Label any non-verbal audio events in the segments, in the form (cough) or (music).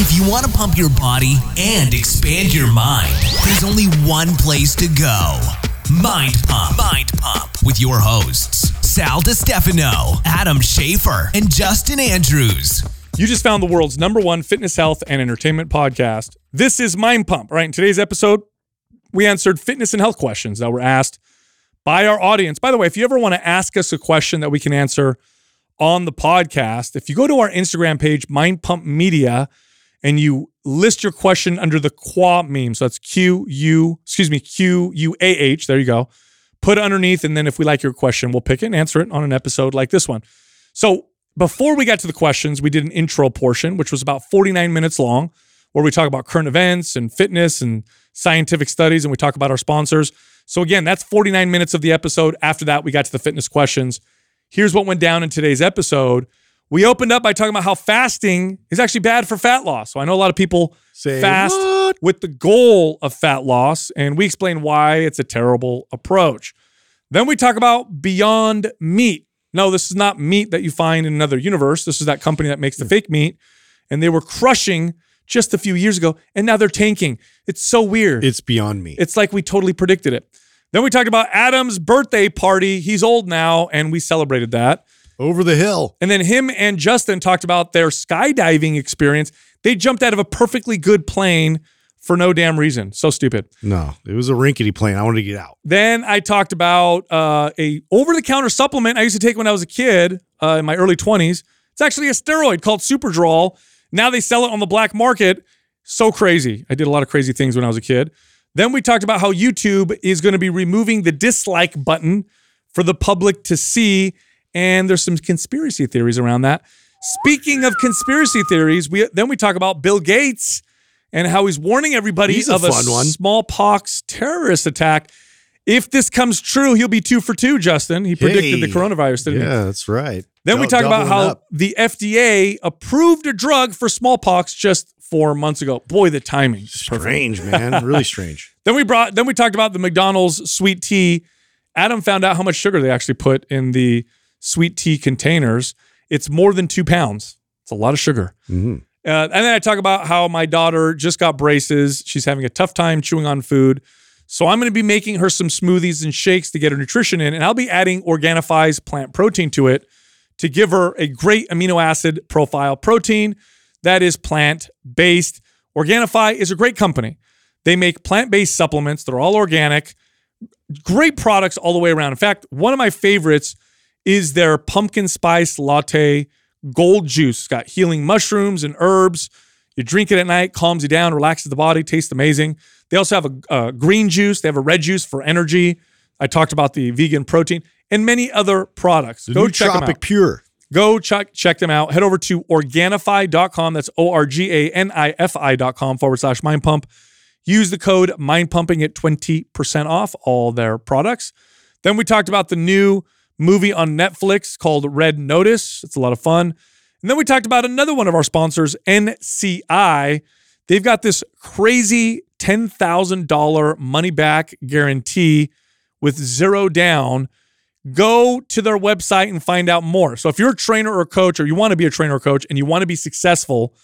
If you want to pump your body and expand your mind, there's only one place to go. Mind Pump. Mind Pump with your hosts, Sal DiStefano, Adam Schafer, and Justin Andrews. You just found the world's number one fitness, health, and entertainment podcast. This is Mind Pump. Right, in today's episode, we answered fitness and health questions that were asked by our audience. By the way, if you ever want to ask us a question that we can answer on the podcast, if you go to our Instagram page, Mind Pump Media, and you list your question under the QUA meme. So that's Q U, excuse me, Q U A H. There you go. Put underneath, and then if we like your question, we'll pick it and answer it on an episode like this one. So before we got to the questions, we did an intro portion, which was about 49 minutes long, where we talk about current events and fitness and scientific studies, and we talk about our sponsors. So again, that's 49 minutes of the episode. After that, we got to the fitness questions. Here's what went down in today's episode. We opened up by talking about how fasting is actually bad for fat loss. So I know a lot of people Say fast what? with the goal of fat loss, and we explain why it's a terrible approach. Then we talk about Beyond Meat. No, this is not meat that you find in another universe. This is that company that makes the fake meat, and they were crushing just a few years ago, and now they're tanking. It's so weird. It's beyond me. It's like we totally predicted it. Then we talked about Adam's birthday party. He's old now, and we celebrated that. Over the hill. And then him and Justin talked about their skydiving experience. They jumped out of a perfectly good plane for no damn reason. So stupid. No, it was a rinkety plane. I wanted to get out. Then I talked about uh, a over-the-counter supplement I used to take when I was a kid uh, in my early 20s. It's actually a steroid called Superdrol. Now they sell it on the black market. So crazy. I did a lot of crazy things when I was a kid. Then we talked about how YouTube is going to be removing the dislike button for the public to see, and there's some conspiracy theories around that. Speaking of conspiracy theories, we then we talk about Bill Gates and how he's warning everybody He's of a one. smallpox terrorist attack. If this comes true, he'll be two for two, Justin. He predicted the coronavirus, didn't he? Yeah, that's right. Then we talk about how up. the FDA approved a drug for smallpox just four months ago. Boy, the timing. is strange, man. really (laughs) strange. Then we brought then we talked about the McDonald's sweet tea. Adam found out how much sugar they actually put in the sweet tea containers. It's more than two pounds. It's a lot of sugar. Mhm. Uh, and then I talk about how my daughter just got braces. She's having a tough time chewing on food. So I'm going to be making her some smoothies and shakes to get her nutrition in. And I'll be adding Organifi's plant protein to it to give her a great amino acid profile protein that is plant based. Organifi is a great company. They make plant based supplements, they're all organic, great products all the way around. In fact, one of my favorites is their pumpkin spice latte gold juice. It's got healing mushrooms and herbs. You drink it at night, calms you down, relaxes the body, tastes amazing. They also have a, a green juice. They have a red juice for energy. I talked about the vegan protein and many other products. The Go check them out. Pure. Go check check them out. Head over to Organifi.com. That's O R G A N I F I.com forward slash mind pump. Use the code mind pumping at 20% off all their products. Then we talked about the new movie on Netflix called Red Notice. It's a lot of fun. And then we talked about another one of our sponsors, NCI. They've got this crazy $10,000 money back guarantee with zero down go to their website and find out more. So if you're a trainer or a coach, or you want to be a trainer or coach and you want to be successful,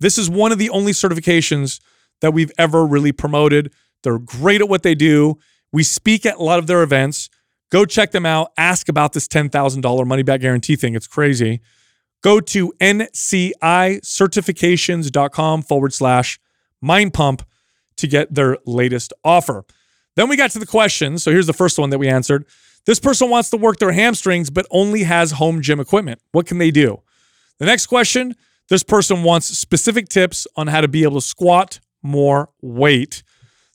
this is one of the only certifications that we've ever really promoted. They're great at what they do. We speak at a lot of their events. Go check them out. Ask about this $10,000 money back guarantee thing. It's crazy. Go to ncicertifications.com forward slash mind pump to get their latest offer. Then we got to the questions. So here's the first one that we answered. This person wants to work their hamstrings, but only has home gym equipment. What can they do? The next question this person wants specific tips on how to be able to squat more weight.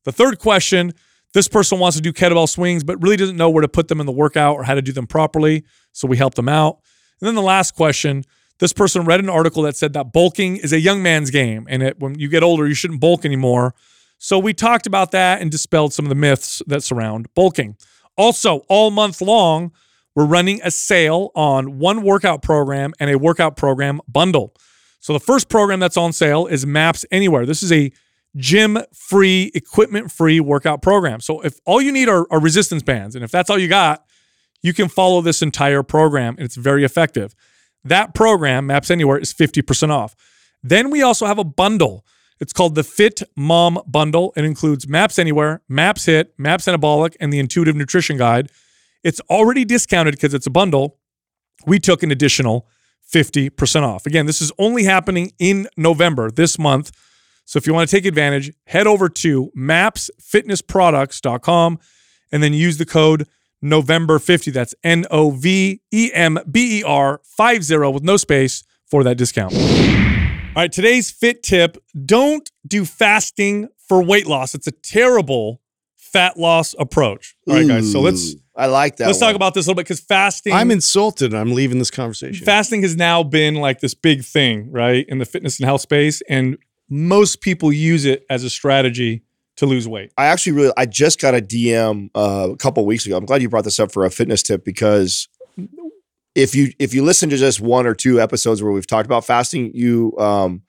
The third question this person wants to do kettlebell swings, but really doesn't know where to put them in the workout or how to do them properly. So we help them out. And then the last question this person read an article that said that bulking is a young man's game. And it, when you get older, you shouldn't bulk anymore. So we talked about that and dispelled some of the myths that surround bulking. Also, all month long, we're running a sale on one workout program and a workout program bundle. So the first program that's on sale is Maps Anywhere. This is a gym free, equipment free workout program. So if all you need are, are resistance bands, and if that's all you got, you can follow this entire program and it's very effective. That program, Maps Anywhere, is 50% off. Then we also have a bundle. It's called the Fit Mom Bundle. It includes Maps Anywhere, Maps HIIT, Maps Anabolic, and the Intuitive Nutrition Guide. It's already discounted because it's a bundle. We took an additional 50% off. Again, this is only happening in November this month. So if you want to take advantage, head over to mapsfitnessproducts.com and then use the code November50. That's N O V E M B E R 50 with no space for that discount. All right, today's fit tip don't do fasting for weight loss. It's a terrible fat loss approach. All right, guys. So let's I like that. let's one. talk about this a little bit because fasting I'm insulted. I'm leaving this conversation. fasting has now been like this big thing, right, in the fitness and health space, and most people use it as a strategy to lose weight. I actually really I just got a DM uh, a couple weeks ago. I'm glad you brought this up for a fitness tip because if you if you listen to just one or two episodes where we've talked about fasting, you um,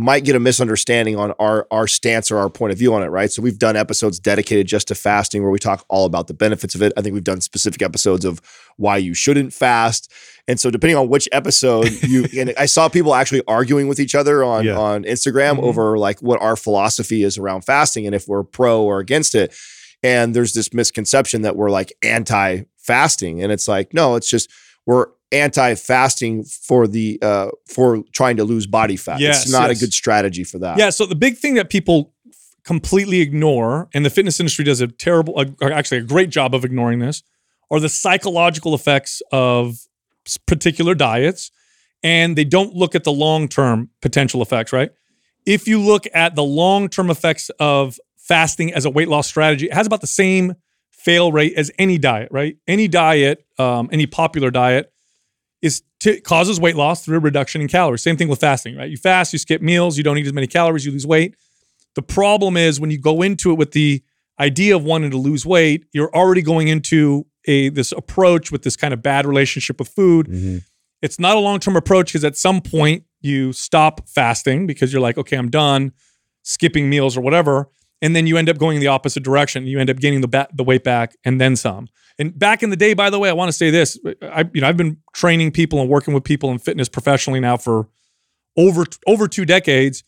might get a misunderstanding on our our stance or our point of view on it, right? So we've done episodes dedicated just to fasting where we talk all about the benefits of it. I think we've done specific episodes of why you shouldn't fast. And so depending on which episode you (laughs) and I saw people actually arguing with each other on Yeah. on Instagram Mhm. over like what our philosophy is around fasting and if we're pro or against it. And there's this misconception that we're like anti fasting and it's like no, it's just we're anti-fasting for the uh for trying to lose body fat. Yes, it's not yes. a good strategy for that. Yeah. So the big thing that people completely ignore, and the fitness industry does a terrible, uh, actually a great job of ignoring this, are the psychological effects of particular diets, and they don't look at the long-term potential effects. Right? If you look at the long-term effects of fasting as a weight loss strategy, it has about the same fail rate as any diet. Right? Any diet, um, any popular diet is t- causes weight loss through a reduction in calories. Same thing with fasting, right? You fast, you skip meals, you don't eat as many calories, you lose weight. The problem is when you go into it with the idea of wanting to lose weight, you're already going into a this approach with this kind of bad relationship with food. Mhm. It's not a long-term approach because at some point you stop fasting because you're like, okay, I'm done skipping meals or whatever, and then you end up going in the opposite direction. You end up gaining the ba- the weight back and then some. And back in the day, by the way, I want to say this: I you know I've been training people and working with people in fitness professionally now for over over two decades.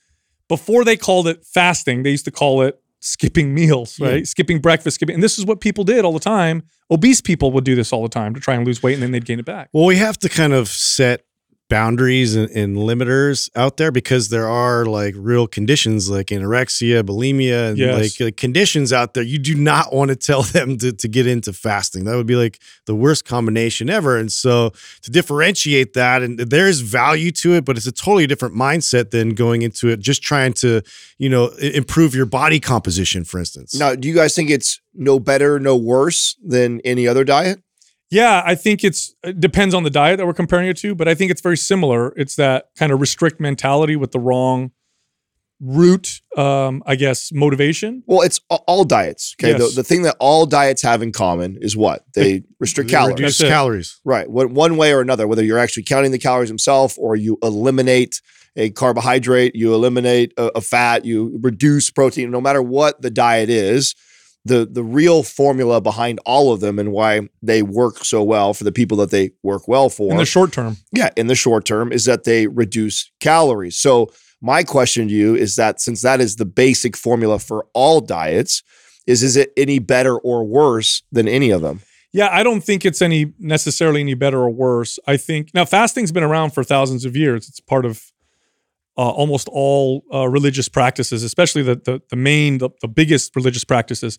Before they called it fasting, they used to call it skipping meals, Yeah. right? Skipping breakfast, skipping. And this is what people did all the time. Obese people would do this all the time to try and lose weight, and then they'd gain it back. Well, we have to kind of set boundaries and, and limiters out there because there are like real conditions like anorexia, bulimia, and Yes. like uh, conditions out there. You do not want to (laughs) tell them to, to get into fasting. That would be like the worst combination ever. And so to differentiate that, and there's value to it, but it's a totally different mindset than going into it just trying to, you know, improve your body composition, for instance. Now, do you guys think it's no better, no worse than any other diet? Yeah, I think it's it depends on the diet that we're comparing it to, but I think it's very similar. It's that kind of restrict mentality with the wrong root, um, I guess, motivation. Well, it's all diets. Okay. Yes. The, the thing that all diets have in common is what? They restrict They calories. Reduce calories. Right. One way or another, whether you're actually counting the calories themselves or you eliminate a carbohydrate, you eliminate a, a fat, you reduce protein, no matter what the diet is, the the real formula behind all of them and why they work so well for the people that they work well for In the short term, yeah, in the short term is that they reduce calories. So my question to you is that since that is the basic formula for all diets, is is it any better or worse than any of them? yeah, I don't think it's any necessarily any better or worse. I think now fasting's been around for thousands of years. It's part of uh, almost all uh, religious practices, especially the the, the main, the, the biggest religious practices.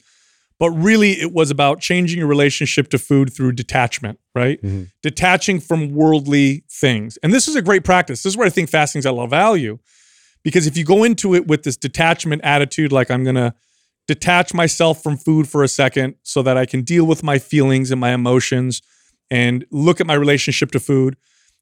But really, it was about changing your relationship to food through detachment, right? Mhm. Detaching from worldly things. And this is a great practice. This is where I think fasting's at a lot of value. Because if you go into it with this detachment attitude, like I'm going to detach myself from food for a second so that I can deal with my feelings and my emotions and look at my relationship to food,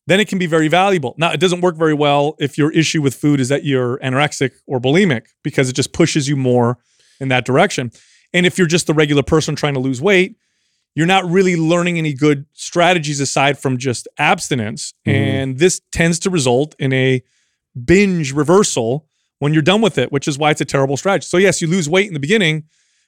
then it can be very valuable. Now, it doesn't work very well if your issue with food is that you're anorexic or bulimic because it just pushes you more in that direction. And if you're just the regular person trying to lose weight, you're not really learning any good strategies aside from just abstinence. Mhm. And this tends to result in a binge reversal when you're done with it, which is why it's a terrible strategy. So, yes, you lose weight in the beginning,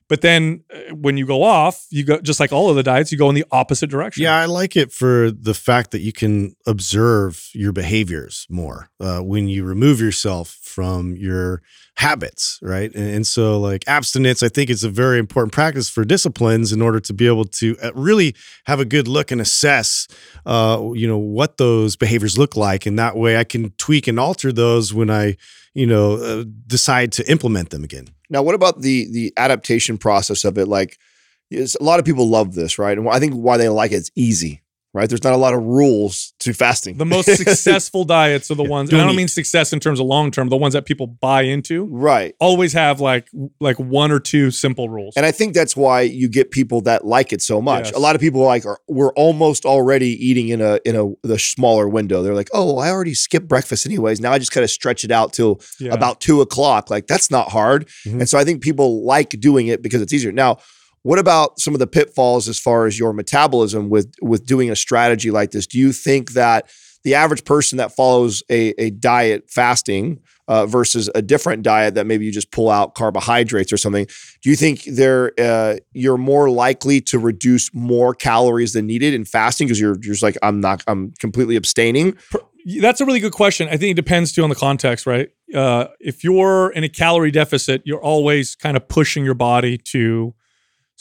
But then uh, when you go off, you go just like all of the diets, you go in the opposite direction. Yeah, I like it for the fact that you can observe your behaviors more uh, when you remove yourself from your habits, right? And, and so, like abstinence, I think is a very important practice for disciplines in order to be able to uh, really have a good look and assess, uh, you know, what those behaviors look like, and that way I can tweak and alter those when I, you know, uh, decide to implement them again. Now, what about the the adaptation process of it? Like, a lot of people love this, right? And I think why they like it, it's easy, right? There's not a lot of rules to fasting. The (laughs) most successful diets are the ones, and I Don't eat. mean success in terms of long term, the ones that people buy into right. always have like like one or two simple rules. And I think that's why you get people that like it so much. Yes. A lot of people like are we're almost already eating in a in a the smaller window. They're like, oh, I already skipped breakfast anyways. Now I just kind of stretch it out till Yeah. about two o'clock. Like that's not hard. Mhm. And so I think people like doing it because it's easier. Now, what about some of the pitfalls as far as your metabolism with with doing a strategy like this? Do you think that the average person that follows a, a diet fasting uh, versus a different diet that maybe you just pull out carbohydrates or something, do you think they're uh, you're more likely to reduce more calories than needed in fasting because you're, you're just like I'm not I'm completely abstaining? That's a really good question. I think it depends too on the context, right? Uh, if you're in a calorie deficit, you're always kind of pushing your body to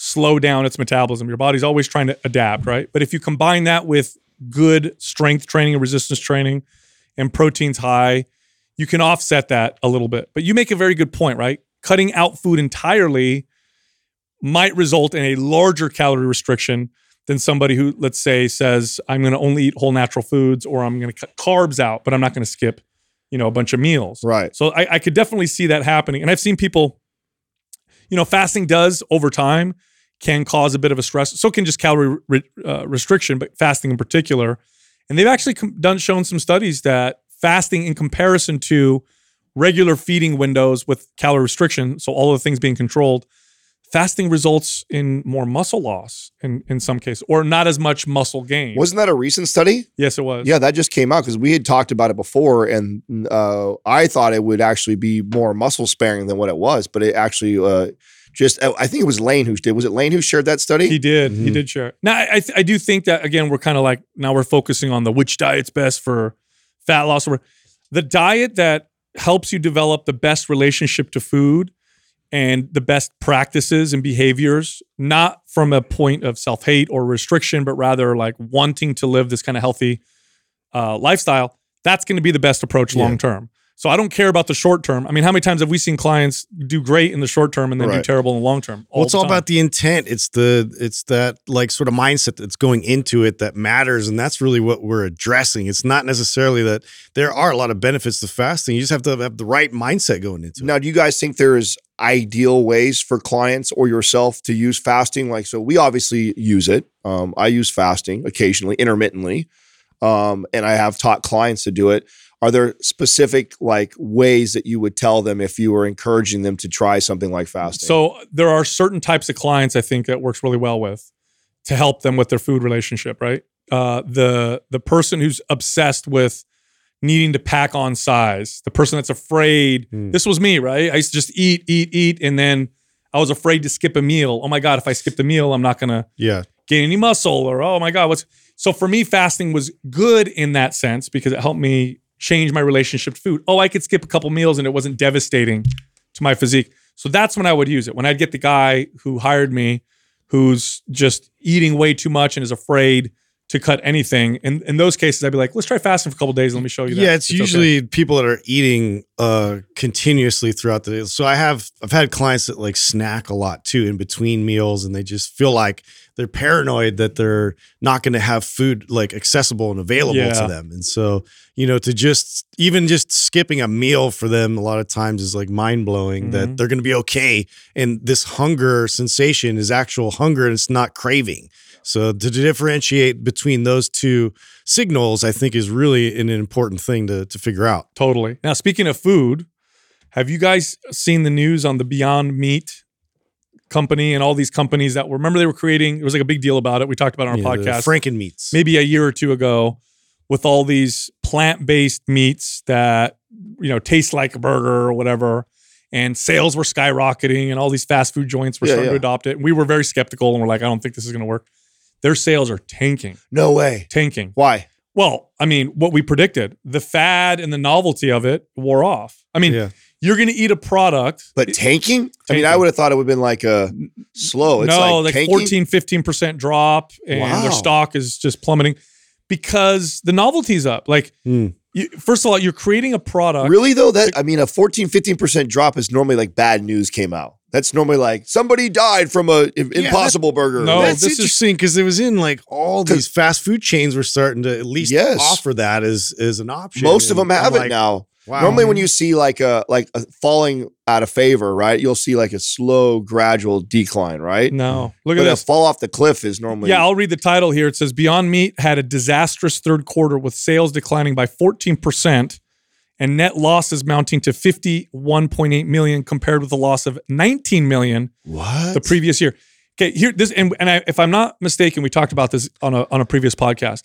slow down its metabolism. Your body's always trying to adapt, right? But if you combine that with good strength training and resistance training and proteins high, you can offset that a little bit. But you make a very good point, right? Cutting out food entirely might result in a larger calorie restriction than somebody who, let's say, says, I'm going to only eat whole natural foods or I'm going to cut carbs out, but I'm not going to skip, you know, a bunch of meals. Right. So I, I could definitely see that happening. And I've seen people, you know, fasting does over time can cause a bit of a stress. So can just calorie re- uh, restriction, but fasting in particular. And they've actually com- done shown some studies that fasting in comparison to regular feeding windows with calorie restriction, so all of the things being controlled, fasting results in more muscle loss in, in some cases, or not as much muscle gain. Wasn't that a recent study? yes, it was. Yeah, that just came out because we had talked about it before, and uh, I thought it would actually be more muscle sparing than what it was, but it actually uh, just I think it was Lane who did. Was it Lane who shared that study? He did. He Mhm. did share. it. Now, I I, th- I do think that again, we're kind of like now we're focusing on the which diet's best for fat loss. Or the diet that helps you develop the best relationship to food and the best practices and behaviors, not from a point of self hate or restriction, but rather like wanting to live this kind of healthy uh, lifestyle. That's going to be the best approach Yeah. long term. So I don't care about the short term. I mean, how many times have we seen clients do great in the short term and then do terrible in the long term? Well, it's all about the intent. It's the it's that like sort of mindset that's going into it that matters, and that's really what we're addressing. It's not necessarily that there are a lot of benefits to fasting. You just have to have the right mindset going into it. Now, do you guys think there's ideal ways for clients or yourself to use fasting? Like, so we obviously use it. Um, I use fasting occasionally, intermittently, um, and I have taught clients to do it. Are there specific like ways that you would tell them if you were encouraging them to try something like fasting? So there are certain types of clients I think that works really well with to help them with their food relationship, right? Uh, the the person who's obsessed with needing to pack on size, the person that's afraid. Hmm. This was me, right? I used to just eat, eat, eat, and then I was afraid to skip a meal. Oh my god, if I skip the meal, I'm not gonna Yeah, gain any muscle, or oh my god, what's so for me, fasting was good in that sense because it helped me change my relationship to food. Oh, I could skip a couple meals and it wasn't devastating to my physique. So that's when I would use it. When I'd get the guy who hired me who's just eating way too much and is afraid to cut anything. In in those cases, I'd be like, let's try fasting for a couple days. Let me show you that. yeah. It's, okay. usually people that are eating uh continuously throughout the day. So I have I've had clients that like snack a lot too in between meals, and they just feel like they're paranoid that they're not going to have food like accessible and available Yeah. to them. And so you know to just even just skipping a meal for them a lot of times is like mind blowing Mhm. that they're going to be okay, and this hunger sensation is actual hunger and it's not craving. So to differentiate between those two signals, I think is really an important thing to to figure out. Totally. Now, speaking of food, have you guys seen the news on the Beyond Meat company and all these companies that were, remember they were creating, it was like a big deal about it. We talked about it on our Yeah, podcast Franken meats. maybe a year or two ago with all these plant based meats that, you know, taste like a burger or whatever. and sales were skyrocketing, and all these fast food joints were Yeah, starting to adopt it. And we were very skeptical, and we're like, I don't think this is going to work. Their sales are tanking, No way. tanking. Why? Well, I mean, what we predicted, the fad and the novelty of it wore off. I mean, Yeah. you're going to eat a product. But tanking? I mean, I would have thought it would have been like a slow. It's no, like, like, 14, 15% drop, and Wow. their stock is just plummeting because the novelty's up. Like, Hmm. you, first of all, you're creating a product. Really though, that I mean, a 14, 15% drop is normally like bad news came out. That's normally like somebody died from a i- Impossible Burger. No, That's this is- interesting because it was in like all these fast food chains were starting to at least Yes. offer that as as an option. most of them And I'm have it now. Wow. Normally, when you see like a like a falling out of favor, right? You'll see like a slow, gradual decline, right? no, look but at a this. fall off the cliff is normally Yeah, I'll read the title here. It says Beyond Meat had a disastrous third quarter with sales declining by 14% and net losses mounting to 51.8 million compared with a loss of 19 million what the previous year. Okay, here this and, and I, if I'm not mistaken, we talked about this on a on a previous podcast.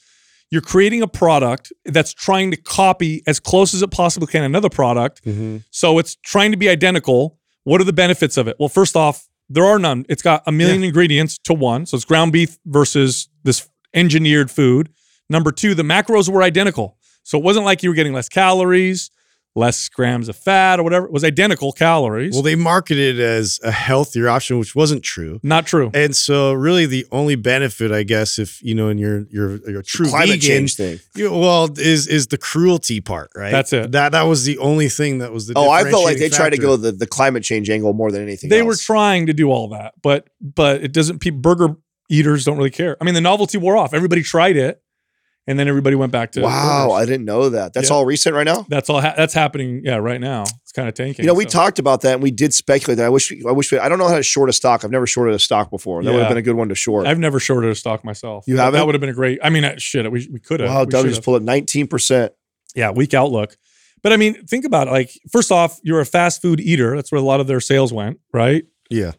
You're creating a product that's trying to copy as close as it possibly can another product. Mhm. So it's trying to be identical. What are the benefits of it? Well, first off, there are none. It's got a million ingredients to one. So it's ground beef versus this engineered food. Number two, the macros were identical. So it wasn't like you were getting less calories, less grams of fat or whatever. It was identical calories. Well, they marketed it as a healthier option, which wasn't true. not true. And so, really, the only benefit, I guess, if you know, in your your your true climate vegan, change thing. you- well, is is the cruelty part, right? That's it. That that was the only thing that was the. Oh, I felt like they differentiating tried to go the, the climate change angle more than anything. they were trying to do all that, but but it doesn't. People burger eaters don't really care. I mean, the novelty wore off. Everybody tried it, and then everybody went back to Wow, burgers. I didn't know that. That's Yeah. all recent right now. That's all. Ha- that's happening. Yeah, right now it's kind of tanking. You know, we so. talked about that and we did speculate that. I wish, we, I wish, we, I don't know how to short a stock. I've never shorted a stock before. That would have been a good one to short. I've never shorted a stock myself. You That- haven't? That would have been a great. I mean, uh, shit, we we could have. wow, Doug just pulled up 19%. Yeah, weak outlook. But I mean, think about it. Like, first off, you're a fast food eater. That's where a lot of their sales went, right? Yeah,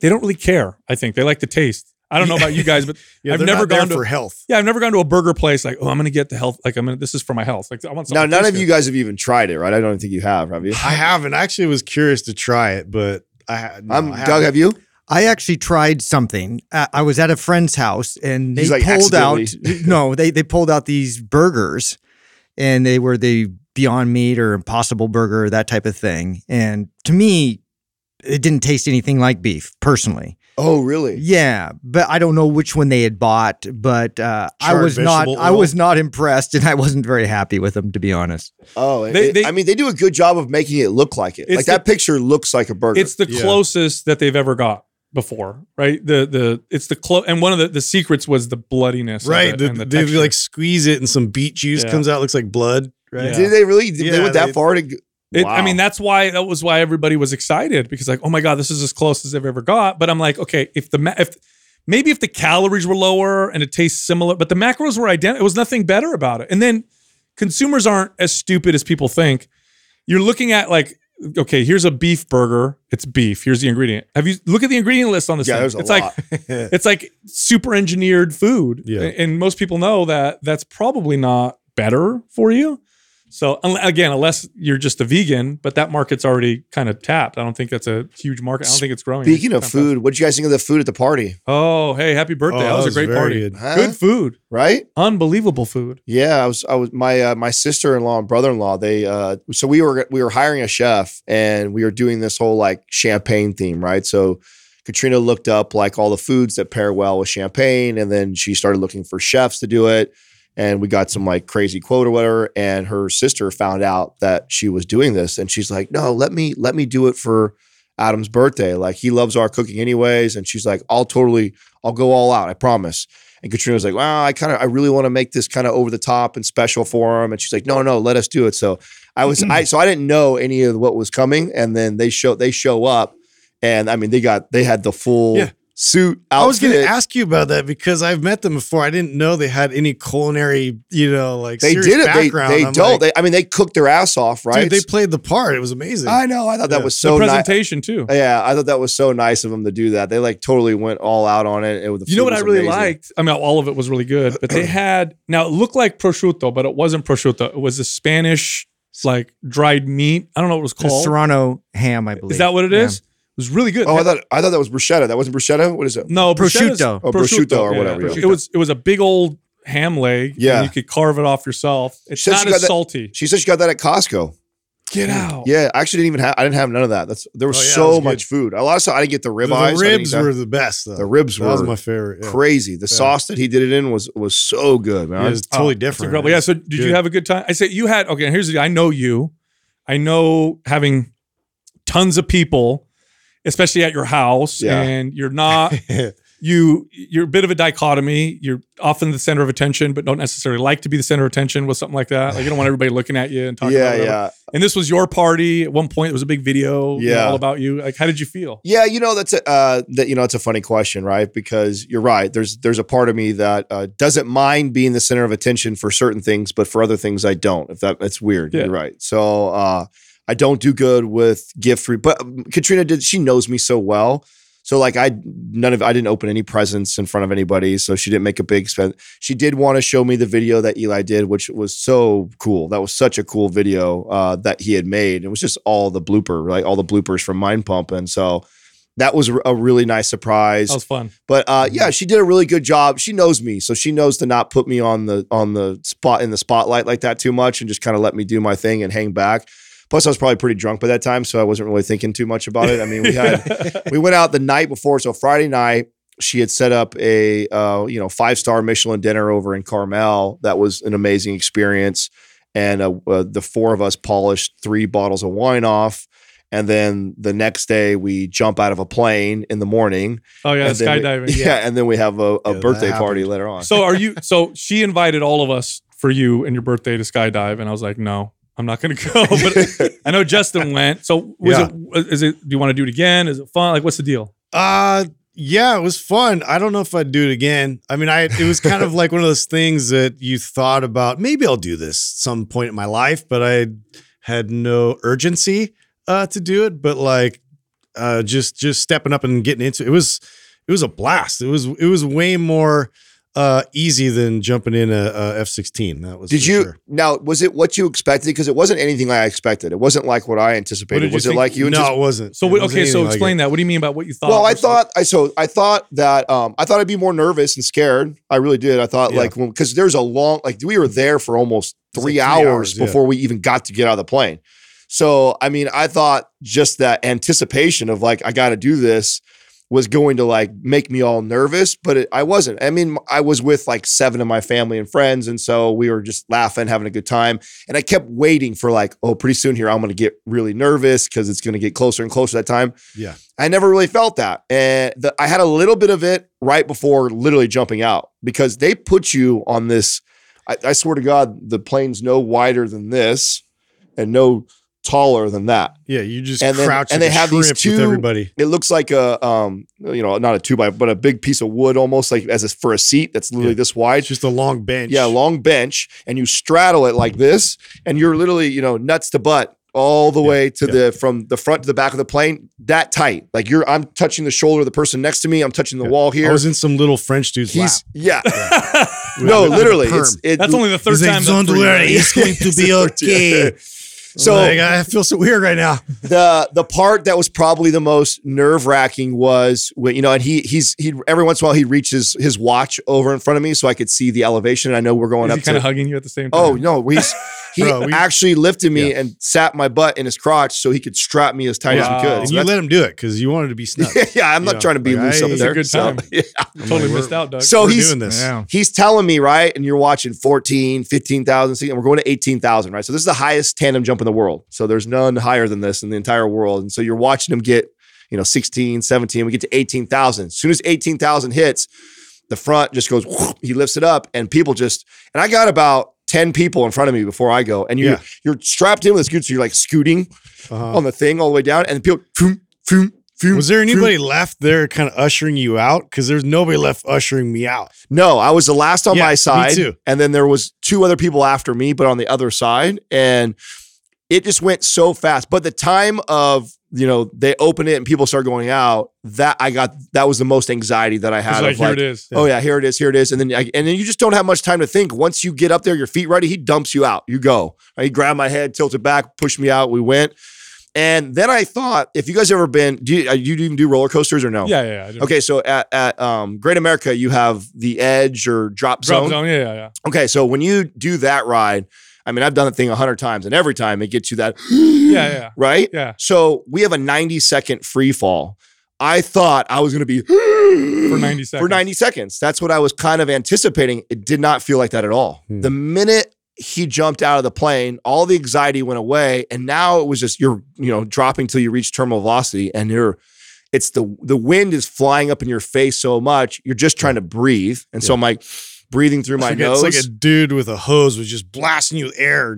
They don't really care. I think they like the taste. I don't know about you guys, but (laughs) yeah. I've never not there gone to- for health. yeah, I've never gone to a burger place like, oh, I'm gonna get the health. Like, I'm gonna. This is for my health. Like, I want something. Now, none of good. you guys have even tried it, right? I don't think you have, have you? I haven't. I actually was curious to try it, but I no, I'm I Doug. haven't. Have you? I actually tried something. Uh, I was at a friend's house and they like pulled out (laughs) no, they they pulled out these burgers and they were the Beyond Meat or Impossible Burger, that type of thing. And to me, it didn't taste anything like beef, personally. Oh, really? Yeah, but I don't know which one they had bought, but uh, I was not vegetable I was not impressed and I wasn't very happy with them to be honest. Oh, They- it- they- I mean, they do a good job of making it look like it. It's Like that picture looks like a burger. It's the Yeah. closest that they've ever got before, right? The the it's the close, and one of the the secrets was the bloodiness, of Right. it The, and the they texture. like squeeze it and some beet juice Yeah. comes out, looks like blood. Right. Yeah. Did they really? Did they Yeah, went that they- far to? It, Wow. I mean, that's why that was why everybody was excited because like, oh my god, this is as close as they've ever got. But I'm like, okay, if the if maybe if the calories were lower and it tastes similar, but the macros were identical, it was nothing better about it. And then consumers aren't as stupid as people think. You're looking at like, okay, here's a beef burger. It's beef. Here's the ingredient. Have you look at the ingredient list on this? Yeah, thing. there's a it's lot. like (laughs) it's like super engineered food. Yeah. And most people know that that's probably not better for you. So again, unless you're just a vegan, but that market's already kind of tapped. I don't think that's a huge market. I don't think it's growing. Speaking of It's kinda food, what did you guys think of the food at the party? Oh, hey, happy birthday. Oh, that was, that a great was party. good. Huh? Good food. Right? Unbelievable food. Yeah, I was. I was. My uh, my sister in law and brother in law. They. Uh, so we were we were hiring a chef, and we were doing this whole like champagne theme, right? So Katrina looked up like all the foods that pair well with champagne, and then she started looking for chefs to do it. And we got some like crazy quote or whatever. And her sister found out that she was doing this, and she's like, "No, let me let me do it for Adam's birthday. Like he loves our cooking anyways." And she's like, "I'll totally, I'll go all out. I promise." And Katrina was like, "Well, I kind of, I really want to make this kind of over the top and special for him." And she's like, "No, no, let us do it." So I was, I, (clears throat) so I didn't know any of what was coming, and then they show, they show up, and I mean, they got, they had the full Yeah. Suit outfit. I was going to ask you about that because I've met them before. I didn't know they had any culinary, you know, like They did it. They, background. they I'm don't. like, they, I mean, they cooked their ass off, right? Dude, they played the part. It was amazing. I know. I thought that was so nice. presentation too. Yeah, I thought that was so nice of them to do that. They like totally went all out on it. and the You know what I really amazing. liked? I mean, all of it was really good, but they (clears throat) had now it looked like prosciutto, but it wasn't prosciutto. It was a Spanish like dried meat. I don't know what it was The called. Serrano ham, I believe. Is that what it Yeah. is? It was really good. Oh, I thought I thought that was bruschetta. That wasn't bruschetta. What is it? no, bruschetta's- Prosciutto. Oh, prosciutto or whatever, yeah. It was it was a big old ham leg. Yeah. and you could carve it off yourself. It's Said not she as got that- salty. She said she got that at Costco. Get out. Yeah, I actually didn't even have. I didn't have none of that. That's there was Oh, yeah, so was good. much food. A lot of stuff. I didn't get the rib the, eyes. the ribs were the best. Though. the ribs That was were my favorite. Yeah. crazy. The Yeah. sauce that he did it in was was so good, Yeah, man. it was totally Oh, different. incredible. Yeah. So did you have a good time? I said you had okay, here's the I know you. I know having tons of people, especially at your house, Yeah. and you're not (laughs) you you're a bit of a dichotomy. You're often the center of attention, but don't necessarily like to be the center of attention with something like that. Like you don't want everybody looking at you and talking yeah, about yeah, And this was your party. At one point, it was a big video you know, Yeah. all about you. Like, how did you feel? yeah. You know that's a uh, that you know it's a funny question, right? Because you're right. There's there's a part of me that uh, doesn't mind being the center of attention for certain things, but for other things I don't. If that that's weird, Yeah. you're right. So uh, I don't do good with gift free. But um, Katrina did. She knows me so well. So like I none of I didn't open any presents in front of anybody, so she didn't make a big spend. She did want to show me the video that Eli did, which was so cool. That was such a cool video uh, that he had made. It was just all the blooper, like all the bloopers from Mind Pump, and so that was a really nice surprise. That was fun. But uh, yeah, she did a really good job. She knows me, so she knows to not put me on the on the spot in the spotlight like that too much, and just kind of let me do my thing and hang back. Plus, I was probably pretty drunk by that time, so I wasn't really thinking too much about it. I mean, we had (laughs) we went out the night before, so Friday night she had set up a uh, you know five star Michelin dinner over in Carmel. That was an amazing experience, and uh, uh, the four of us polished three bottles of wine off. And then the next day, we jump out of a plane in the morning. Oh yeah, and then we- skydiving. yeah, (laughs) and then we have a, a Yeah, birthday party later on. So are you? So she invited all of us for you and your birthday to skydive, and I was like, no, I'm not going (laughs) to go. But I know Justin went. So was Yeah. it? Is it? Do you want to do it again? Is it fun? Like, what's the deal? Uh yeah, it was fun. I don't know if I'd do it again. I mean, I it was kind of (laughs) like one of those things that you thought about. Maybe I'll do this some point in my life, but I had no urgency uh, to do it. But like, uh, just just stepping up and getting into it, it was it was a blast. It was it was way more uh, easy than jumping in a, a F sixteen. That was Did you sure. now? Was it what you expected? Because it wasn't anything I expected. It wasn't like what I anticipated. did you was it like you? no, antici- it wasn't. So It what, wasn't okay, so anything like explain that. What do you mean about what you thought? well, I thought I so I thought that um I thought I'd be more nervous and scared. I really did. I thought Yeah. like because there's a long like we were there for almost three, like three hours, hours, yeah. before we even got to get out of the plane. So I mean, I thought just that anticipation of like I got to do this was going to like make me all nervous, but it, I wasn't. I mean, I was with like seven of my family and friends, and so we were just laughing, having a good time. And I kept waiting for like, oh, pretty soon here I'm going to get really nervous because it's going to get closer and closer that time. Yeah. I never really felt that. And the, I had a little bit of it right before literally jumping out because they put you on this. I, I swear to God, the plane's no wider than this and no taller than that. Yeah, you just And then- crouch and like they have these two- everybody. It looks like a, um, you know, not a two by, but a big piece of wood almost like as a, for a seat that's literally Yeah. this wide. It's just a long bench. Yeah, long bench, and you straddle it like this, and you're literally, you know, nuts to butt all the Yeah, way to yeah. the from the front to the back of the plane, that tight. Like you're, I'm touching the shoulder of the person next to me. I'm touching the Yeah. wall I here. was in some little French dude's lap. He's yeah, (laughs) no, literally, it's it, That's only the third He's like, time. "Don't worry, (laughs) it's going to be (laughs) okay. So- so like, I feel so weird right now. (laughs) the the part that was probably the most nerve wracking was when you know, and he he's he every once in a while he reaches his watch over in front of me so I could see the elevation. And I know we're going Is up he kind to of hugging you at the same oh, time? Oh no, he's (laughs) he Bro, we- actually lifted me Yeah. and sat my butt in his crotch so he could strap me as tight as Wow. we could. And So you let him do it because you wanted to be snubbed. (laughs) yeah, I'm not Yeah, trying to be like, loose I- up It's a there. good so, time. yeah. totally we're- missed out, Doug. So We're he's doing this. Yeah. he's telling me right, and you're watching 14, 15,000, see, and we're going to 18,000, right? So this is the highest tandem jump in the world. So there's none higher than this in the entire world. And so you're watching him get, you know, 16, 17, we get to 18,000. As soon as 18,000 hits, the front just goes, he lifts it up, and people just, and I got about 10 people in front of me before I go, and you're Yeah. you're strapped in with a scooter, so you're like scooting Uh-huh. on the thing all the way down, and people, Was there anybody left there kind of ushering you out? Because there's nobody left ushering me out. No, I was the last on Yeah, my side, and then there was two other people after me, but on the other side, and it just went so fast. But the time of you know, they open it and people start going out, that I got that was the most anxiety that I had. like here like, it is. Oh yeah, here it is, here it is, and then I, and then you just don't have much time to think. Once you get up there, your feet ready, he dumps you out. You go. He grabbed my head, tilted back, pushed me out. We went, and then I thought, if you guys ever been, do you, uh, you even do roller coasters or no? Yeah, yeah. yeah. Okay, so at at um, Great America, you have the edge or drop, zone. Drop zone. zone. Yeah, yeah, yeah. Okay, so when you do that ride, I mean, I've done the thing a hundred times, and every time it gets you that, Yeah, yeah. (gasps) right? Yeah. So we have a 90 second free fall. I thought I was going to be (gasps) For 90 seconds. For 90 seconds. That's what I was kind of anticipating. It did not feel like that at all. Hmm. The minute he jumped out of the plane, all the anxiety went away, and now it was just you're you know dropping till you reach terminal velocity, and you're it's the the wind is flying up in your face so much you're just trying to breathe, and so I'm like breathing through my It's like, nose. it's like a dude with a hose was just blasting you with air.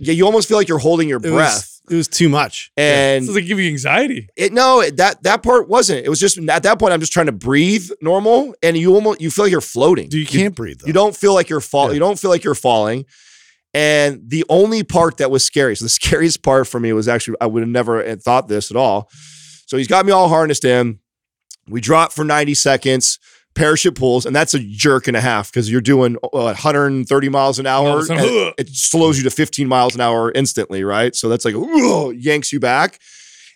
Yeah, you almost feel like you're holding your it breath. was, it was too much. and It's like give you anxiety. It no, it- that that part wasn't. It was just at that point I'm just trying to breathe normal, and you almost you feel like you're floating. Dude, you can't breathe. Though. You don't feel like you're fall. Yeah. You don't feel like you're falling. And the only part that was scary, so the (laughs) scariest part for me was actually I would have never had thought this at all. So he's got me all harnessed in. We drop for 90 seconds. Parachute pulls, and that's a jerk and a half because you're doing uh, 130 miles an hour. and it slows you to 15 miles an hour instantly, right? So that's like yanks you back.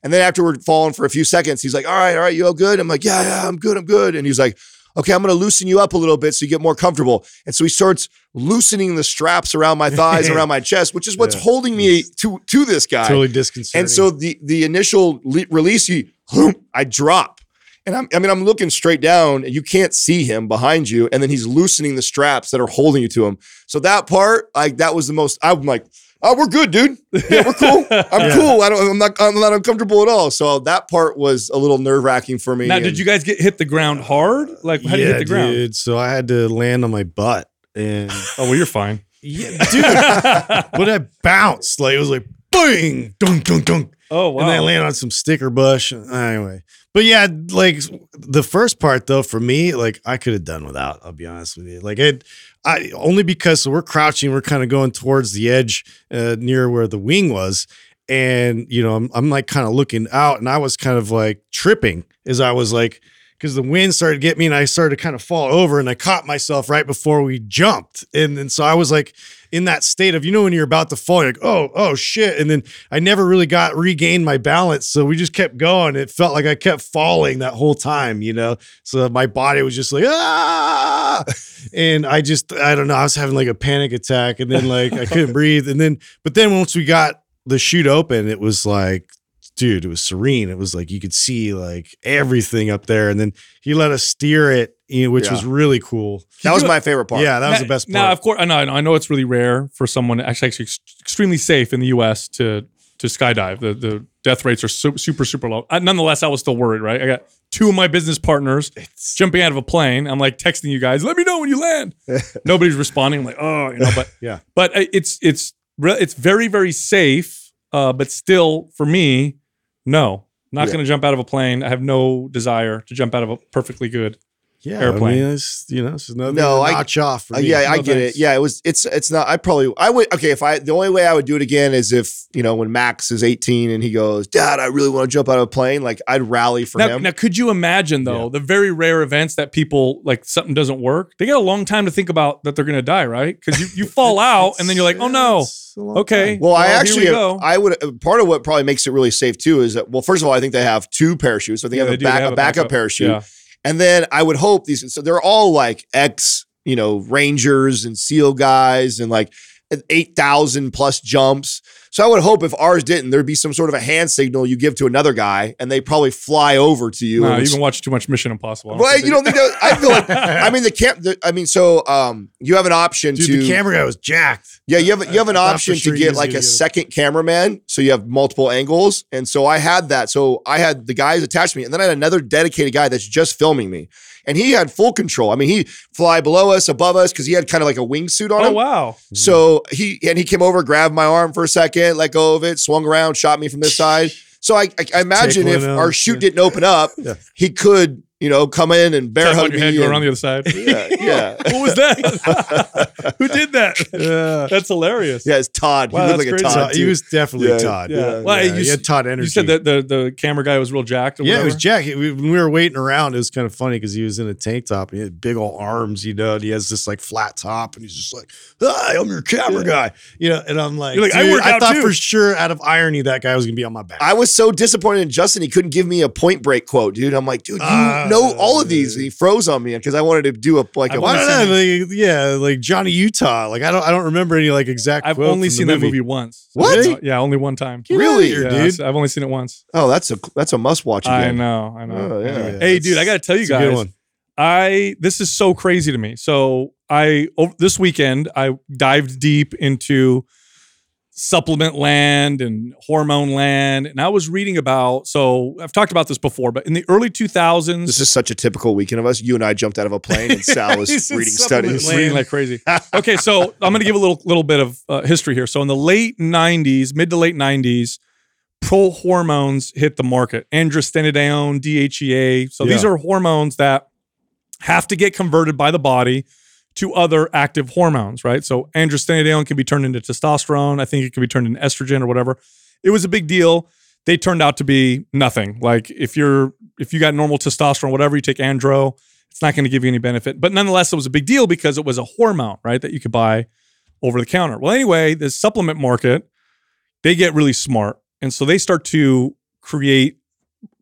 And then after we're falling for a few seconds, he's like, "All right, all right, you all good?" I'm like, "Yeah, yeah, I'm good, I'm good." And he's like, "Okay, I'm going to loosen you up a little bit so you get more comfortable." And so he starts loosening the straps around my thighs, (laughs) around my chest, which is what's Yeah. holding me to to this guy. totally disconcerting. And so the the initial le- release, he, (clears throat) I drop, and I'm, I mean I'm looking straight down, and you can't see him behind you, and then he's loosening the straps that are holding you to him. So that part, like that was the most. I'm like, oh, we're good, dude. Yeah, we're cool. (laughs) I'm Yeah. cool. I don't. I'm not. I'm not uncomfortable at all. So that part was a little nerve wracking for me. Now, and- did you guys get hit the ground hard? Like, how did you hit the ground? dude. So I had to land on my butt, and (laughs) Oh, well, you're fine. yeah, dude. (laughs) but I bounced like it was like bang, dunk, dunk, dunk. Oh, wow. And then I landed on some sticker bush. Anyway. But yeah, like the first part though, for me, like I could have done without, I'll be honest with you. Like it I only because so we're crouching, we're kind of going towards the edge uh, near where the wing was. And you know, I'm, I'm like kind of looking out and I was kind of like tripping as I was like because the wind started to get me and I started to kind of fall over and I caught myself right before we jumped. And then so I was like in that state of, you know, when you're about to fall, you're like, oh, oh shit. And then I never really got regained my balance. So we just kept going. It felt like I kept falling that whole time, you know? So my body was just like, ah. And I just, I don't know, I was having like a panic attack and then like I couldn't (laughs) breathe. And then, but then once we got the chute open, it was like, dude, it was serene. It was like you could see like everything up there. And then he let us steer it, you know, which Yeah. was really cool. that was my favorite part. Yeah, that was the best part. Now, of course, I know, I know it's really rare for someone actually, actually extremely safe in the U.S. to to skydive. The the death rates are su- super super low. Uh, nonetheless, I was still worried. Right, I got two of my business partners jumping out of a plane. I'm like texting you guys, let me know when you land. (laughs) Nobody's responding. I'm like, oh, you know, but (laughs) Yeah. but uh, it's it's re- it's very very safe. Uh, but still, for me, no, not Yeah. going to jump out of a plane. I have no desire to jump out of a perfectly good. Yeah, airplane. I mean, it's, you know, it's another No, I- notch off. For Uh, me. yeah, I No get thanks. it. Yeah, it was. It's. It's not. I probably. I would. Okay, if I. The only way I would do it again is if you know when Max is 18 and he goes, Dad, I really want to jump out of a plane. Like I'd rally for Now, him. now, could you imagine though the very rare events that people like something doesn't work? They get a long time to think about that they're going to die, right? Because you, you (laughs) fall out and then you're like, oh no, It's a long okay. time. Well, I actually, we. I would. uh, Part of what probably makes it really safe too is that, well, first of all, I think they have two parachutes. I think Yeah, they they have, do. a, back, have a backup, parachute, Yeah. And then I would hope these. So they're all like ex, you know, Rangers and SEAL guys, and like eight thousand plus jumps. So I would hope if ours didn't, there'd be some sort of a hand signal you give to another guy, and they probably fly over to you. No, and you it's- even watch too much Mission Impossible. I Well, think you don't think that? I feel like I (laughs) mean the camp. The, I mean, so um, you have an option Dude, to the camera guy was jacked. yeah, you have you have an I option sure to get like a get second cameraman, so you have multiple angles. And so I had that. So I had the guys attached to me, and then I had another dedicated guy that's just filming me, and he had full control. I mean, he fly below us, above us, because he had kind of like a wingsuit on Oh him. wow! So he and he came over, grabbed my arm for a second, let go of it, swung around, shot me from this side. So I, I, I imagine if our chute yeah. didn't open up, Yeah. he could you know, come in and bear Tap on hug your me. head, go and- around the other side. (laughs) yeah, (laughs) yeah. what was that? (laughs) Who did that? Yeah. That's hilarious. Yeah, it's Todd. Wow, he looked that's like a crazy. Todd. Todd- he too. was definitely Yeah, Todd. yeah. Yeah, Well, yeah, you he had s- Todd energy. You said that the, the camera guy was real jacked. Or Yeah, it whatever? was Jack. He- we- When we were waiting around, it was kind of funny because he was in a tank top and he had big old arms, you know, and he has this like flat top and he's just like, Hi, I'm your camera guy. You know, and I'm like, You're like, I dude, work out thought too. for sure out of irony that guy was gonna be on my back. I was so disappointed in Justin. He couldn't give me a point break quote, dude. I'm like, dude, you Ah, know all of these. And he froze on me because I wanted to do a like a. I've Why only don't seen I, like, yeah, like Johnny Utah. Like I don't I don't remember any like exact I've only from seen the that movie once. What? Really? Yeah, only one time. Get Really? here, Yeah, dude. I've only seen it once. Oh, that's a that's a must watch I know, I know. Oh, yeah. Anyway. Yeah, hey, dude, I got to tell you It's a good guys, one. I this is so crazy to me. So I over, this weekend I dived deep into supplement land and hormone land, and I was reading about. So I've talked about this before, but in the early two thousands, This is such a typical weekend of us. You and I jumped out of a plane, and Sal (laughs) was reading studies. land. reading like crazy. (laughs) Okay, so I'm going to give a little little bit of uh, history here. So in the late 90s, mid to late 90s, pro hormones hit the market. Androstenedione, DHEA. So these are hormones that have to get converted by the body to other active hormones, right? So androstenedione can be turned into testosterone. I think it can be turned into estrogen or whatever. It was a big deal. They turned out to be nothing. Like if you're if you got normal testosterone, whatever, you take andro, it's not going to give you any benefit. But nonetheless, it was a big deal because it was a hormone, right? That you could buy over the counter. Well, anyway, the supplement market, they get really smart. And so they start to create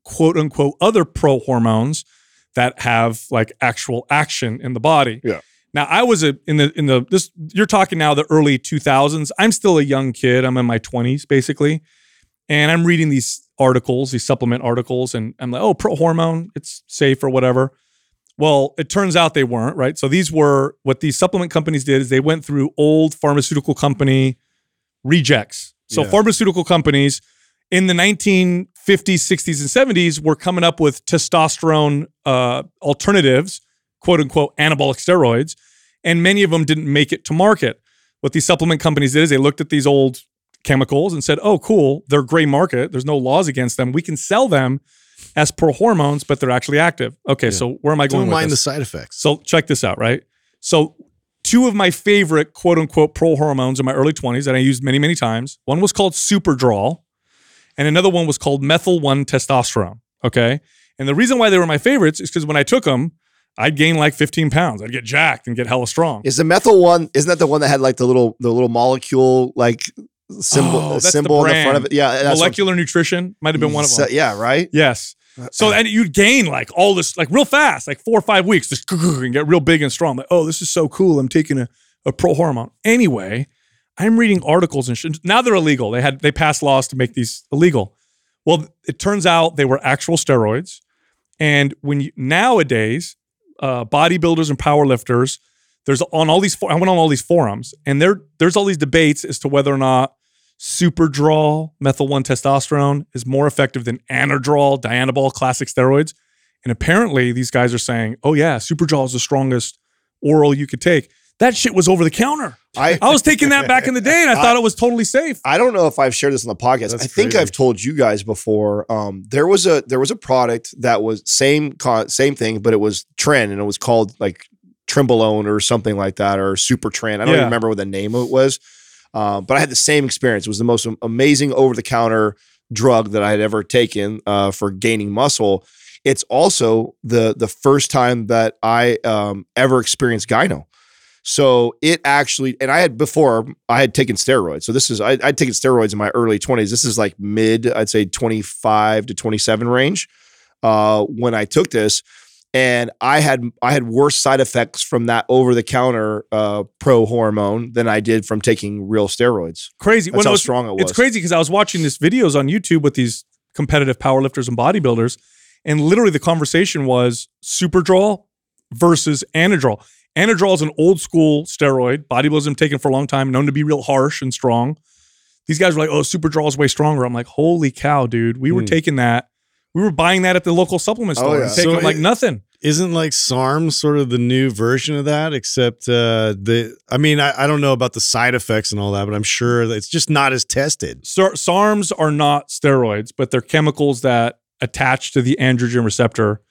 quote unquote other pro hormones that have like actual action in the body. Yeah. Now I was a, in the in the this you're talking now the early 2000s. I'm still a young kid. I'm in my 20s basically. And I'm reading these articles, these supplement articles and I'm like, "Oh, pro hormone, it's safe or whatever." Well, it turns out they weren't, right? So these were what these supplement companies did is they went through old pharmaceutical company rejects. So Yeah. pharmaceutical companies in the 1950s, 60s, and 70s were coming up with testosterone uh, alternatives, quote unquote, anabolic steroids, and many of them didn't make it to market. What these supplement companies did is they looked at these old chemicals and said, "Oh, cool, they're gray market. There's no laws against them. We can sell them as pro hormones, but they're actually active." Okay, so where am I going Don't with mind the side effects. So check this out, right? So two of my favorite quote unquote pro hormones in my early 20s that I used many, many times. One was called Superdrol, and another one was called Methyl 1 testosterone. Okay. And the reason why they were my favorites is because when I took them, I'd gain like 15 pounds. I'd get jacked and get hella strong. Is the methyl one? Isn't that the one that had like the little the little molecule like symbol Oh, that's the symbol on the front of it? Yeah, Molecular nutrition might have been one of So- them. Yeah, right. Yes. Uh, so uh, and you'd gain like all this like real fast, like four or five weeks, just and get real big and strong. Like, oh, this is so cool. I'm taking a, a pro hormone. Anyway, I'm reading articles and shit. Now they're illegal. They had they passed laws to make these illegal. Well, it turns out they were actual steroids. And when you nowadays, uh, bodybuilders and powerlifters, there's on all these. I went on all these forums, and there there's all these debates as to whether or not Superdrol, methyl 1 testosterone, is more effective than Anadrol, Dianabol, classic steroids. And apparently, these guys are saying, oh, yeah, Superdrol is the strongest oral you could take. That shit was over the counter. I I was taking that back in the day and (laughs) I thought it was totally safe. I don't know if I've shared this on the podcast. That's I think crazy. I've told you guys before. Um, there was a there was a product that was same co- same thing, but it was Tren and it was called like Trimbolone or something like that or Super Tren. I don't Yeah. even remember what the name of it was. Um, but I had the same experience. It was the most amazing over the counter drug that I had ever taken uh, for gaining muscle. It's also the the first time that I um, ever experienced gyno. So it actually, and I had before, I had taken steroids. So this is, I, I'd taken steroids in my early 20s. This is like mid, I'd say 25 to 27 range uh, when I took this. And I had I had worse side effects from that over the counter uh, pro hormone than I did from taking real steroids. Crazy. That's Well, how it's- strong it was. It's crazy because I was watching these videos on YouTube with these competitive powerlifters and bodybuilders, and literally the conversation was Superdrol versus Anadrol. Anadrol is an old school steroid. Bodybuilders have taken for a long time, known to be real harsh and strong. These guys were like, "Oh, Superdrol is way stronger." I'm like, "Holy cow, dude! We were Hmm. taking that. We were buying that at the local supplement Oh, store yeah. and taking So it like nothing." Isn't like SARM sort of the new version of that? Except uh, the, I mean, I, I don't know about the side effects and all that, but I'm sure that it's just not as tested. Sar- SARMs are not steroids, but they're chemicals that attach to the androgen receptor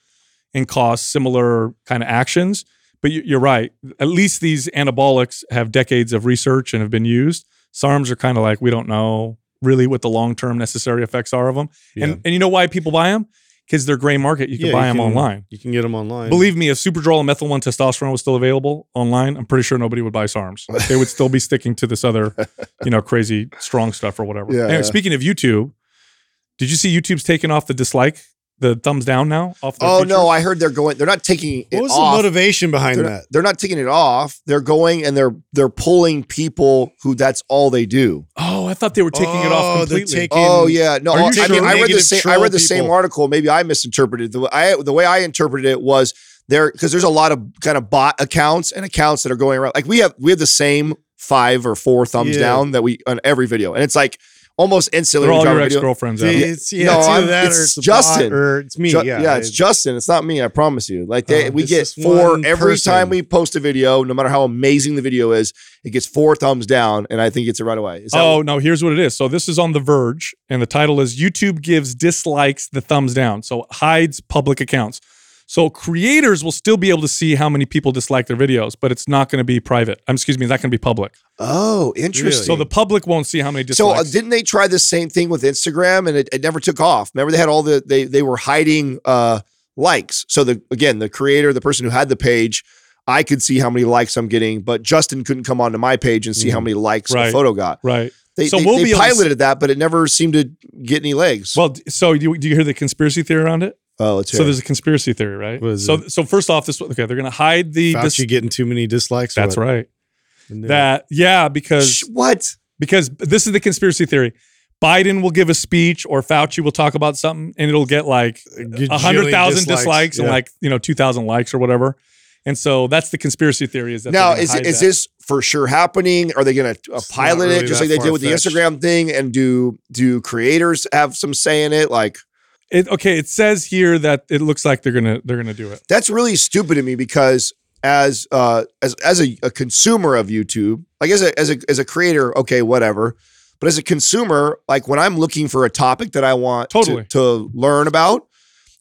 and cause similar kind of actions. But you- you're right. At least these anabolics have decades of research and have been used. SARMs are kind of like we don't know really what the long term necessary effects are of them. Yeah. And and you know why people buy them? Because they're gray market. You can Yeah, buy you them can- online. You can get them online. Believe me, if Superdrol and Methyl One testosterone was still available online, I'm pretty sure nobody would buy SARMs. (laughs) They would still be sticking to this other, you know, crazy strong stuff or whatever. Yeah, yeah. speaking of YouTube, did you see YouTube's taking off the dislike, the thumbs down now off? Their Oh features? no, I heard they're going. They're not taking it what was off. the motivation behind they're, that? not, they're not taking it off. They're going and they're they're pulling people who that's all they do. Oh, I thought they were taking it off Oh, completely. taking- Oh yeah, no. Are you I sure? mean, I read the same. I read the same article. Maybe I misinterpreted the way I the way I interpreted it was there because there's a lot of kind of bot accounts and accounts that are going around. Like we have we have the same five or four thumbs Yeah. down that we on every video, and it's like almost instantly. They're all your ex girlfriends. It's, yeah, No, it's either that it's or it's Justin. or it's me. Ju- yeah, yeah, it's Justin. It's not me. I promise you. Like they, Oh, we get this four every person. time we post a video, no matter how amazing the video is, it gets four thumbs down, and I think it's it right away. Is that Oh what- no, here's what it is. So this is on The Verge, and the title is YouTube gives dislikes the thumbs down. So hides public accounts. So creators will still be able to see how many people dislike their videos, but it's not going to be private. Um, excuse me, it's not going to be public. oh, interesting. So the public won't see how many dislikes. So uh, didn't they try the same thing with Instagram and it, it never took off? Remember they had all the they they were hiding uh likes. So the again, the creator, the person who had the page, I could see how many likes I'm getting, but Justin couldn't come onto my page and see how many likes Mm. Right. a photo got. right. They, So they, we'll they be able to piloted that, but it never seemed to get any legs. Well, so do you, do you hear the conspiracy theory around it? Oh, let's So it. there's a conspiracy theory, right? So it? so first off, this okay, they're going to hide the. Fauci dis- getting too many dislikes. that's right. I knew it. That yeah, because Sh- what? because this is the conspiracy theory. Biden will give a speech or Fauci will talk about something and it'll get like A hundred thousand dislikes, and Yeah. like you know two thousand likes or whatever. And so that's the conspiracy theory is that Now is is that. this for sure happening? Are they going to uh, pilot really it just like they did with the. Instagram thing? And do do creators have some say in it? Like It, okay, it says here that it looks like they're gonna they're gonna do it. that's really stupid to me because as uh as as a, a consumer of YouTube, like as a as a as a creator, okay, whatever. But as a consumer, like when I'm looking for a topic that I want to- to, learn about,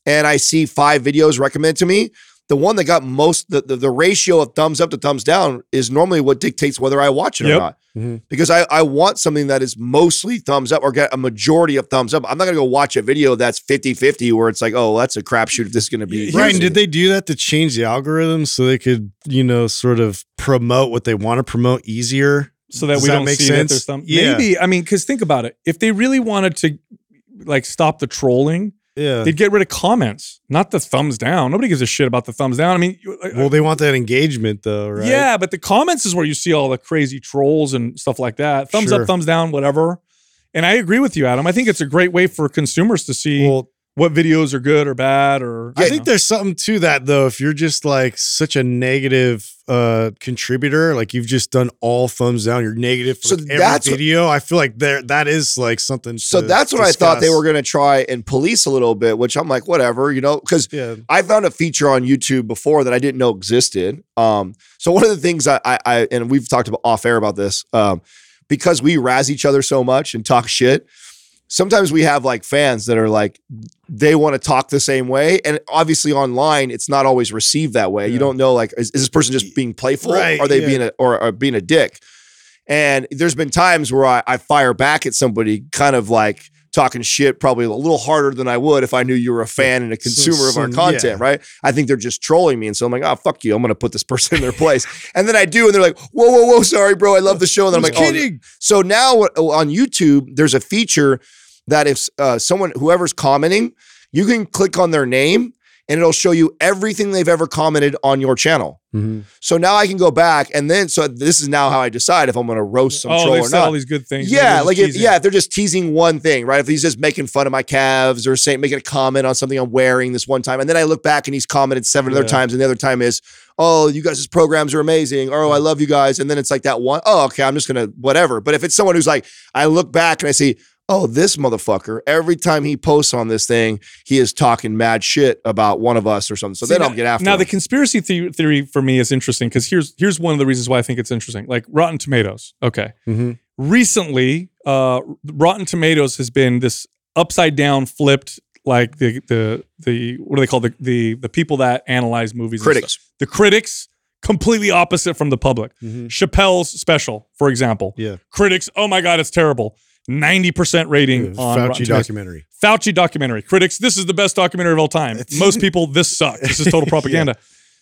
and I see five videos recommended to me, the one that got most the, the the ratio of thumbs up to thumbs down is normally what dictates whether I watch it Yep. or not. Mhm. Because I, I want something that is mostly thumbs up or get a majority of thumbs up. I'm not gonna go watch a video that's 50-50 where it's like, oh, that's a crapshoot if this is gonna be Right. And did they do that to change the algorithm so they could, you know, sort of promote what they want to promote easier? So that Does we that don't make see that sense? there's some Yeah. maybe I mean because think about it if they really wanted to like stop the trolling Yeah. they'd get rid of comments not the thumbs down nobody gives a shit about the thumbs down I mean well, they want that engagement though, right? Yeah, but the comments is where you see all the crazy trolls and stuff like that. Thumbs Sure. up, thumbs down, whatever. And I agree with you, Adam. I think it's a great way for consumers to see Well, what videos are good or bad or I think there's something to that though. If you're just like such a negative uh contributor, like you've just done all thumbs down, you're negative for So like, every that's what- video. I feel like there that is like something. So to that's what I thought they were going to try and police a little bit, which I'm like, whatever, you know, because Yeah. I found a feature on YouTube before that I didn't know existed. Um, so one of the things I, I, I and we've talked about off air about this, um, because we razz each other so much and talk shit. Sometimes we have like fans that are like they want to talk the same way, and obviously online it's not always received that way. You don't know like is, is this person just being playful? Right, Are they yeah. being a or, or being a dick? And there's been times where I, I fire back at somebody, kind of like talking shit, probably a little harder than I would if I knew you were a fan and a consumer of our content, yeah. right? I think they're just trolling me. And so I'm like, oh, fuck you. I'm to put this person in their place. (laughs) and then I do. And they're like, whoa, whoa, whoa. Sorry, bro. I love the show. And then I'm like, oh. kidding. So now uh, on YouTube, there's a feature that if uh, someone, whoever's commenting, you can click on their name and it'll show you everything they've ever commented on your channel. Mhm. So now I can go back and then, so this is now how I decide if I'm going to roast some oh, troll they or said all these good things. Yeah, like if, yeah, if they're just teasing one thing, right? If he's just making fun of my calves or saying making a comment on something I'm wearing this one time, and then I look back and he's commented seven other times, and the other time is, oh, you guys' programs are amazing, or oh, I love you guys, and then it's like that one, oh, okay, I'm just gonna whatever. But if it's someone who's like, I look back and I see, oh, this motherfucker, every time he posts on this thing, he is talking mad shit about one of us or something. So See, then now- I'll get after Now him. the conspiracy the- theory for me is interesting because here's here's one of the reasons why I think it's interesting. Like Rotten Tomatoes. Okay. Mhm. Recently, uh, Rotten Tomatoes has been this upside down, flipped like the the the what do they call the the the people that analyze movies? Critics. The critics completely opposite from the public. Mhm. Chappelle's special, for example. Yeah. Critics, oh my god, it's terrible. 90% rating on Fauci Rotten Tomatoes. documentary. Fauci documentary. Critics, this is the best documentary of all time. Most (laughs) people, this sucks. This is total (laughs) propaganda.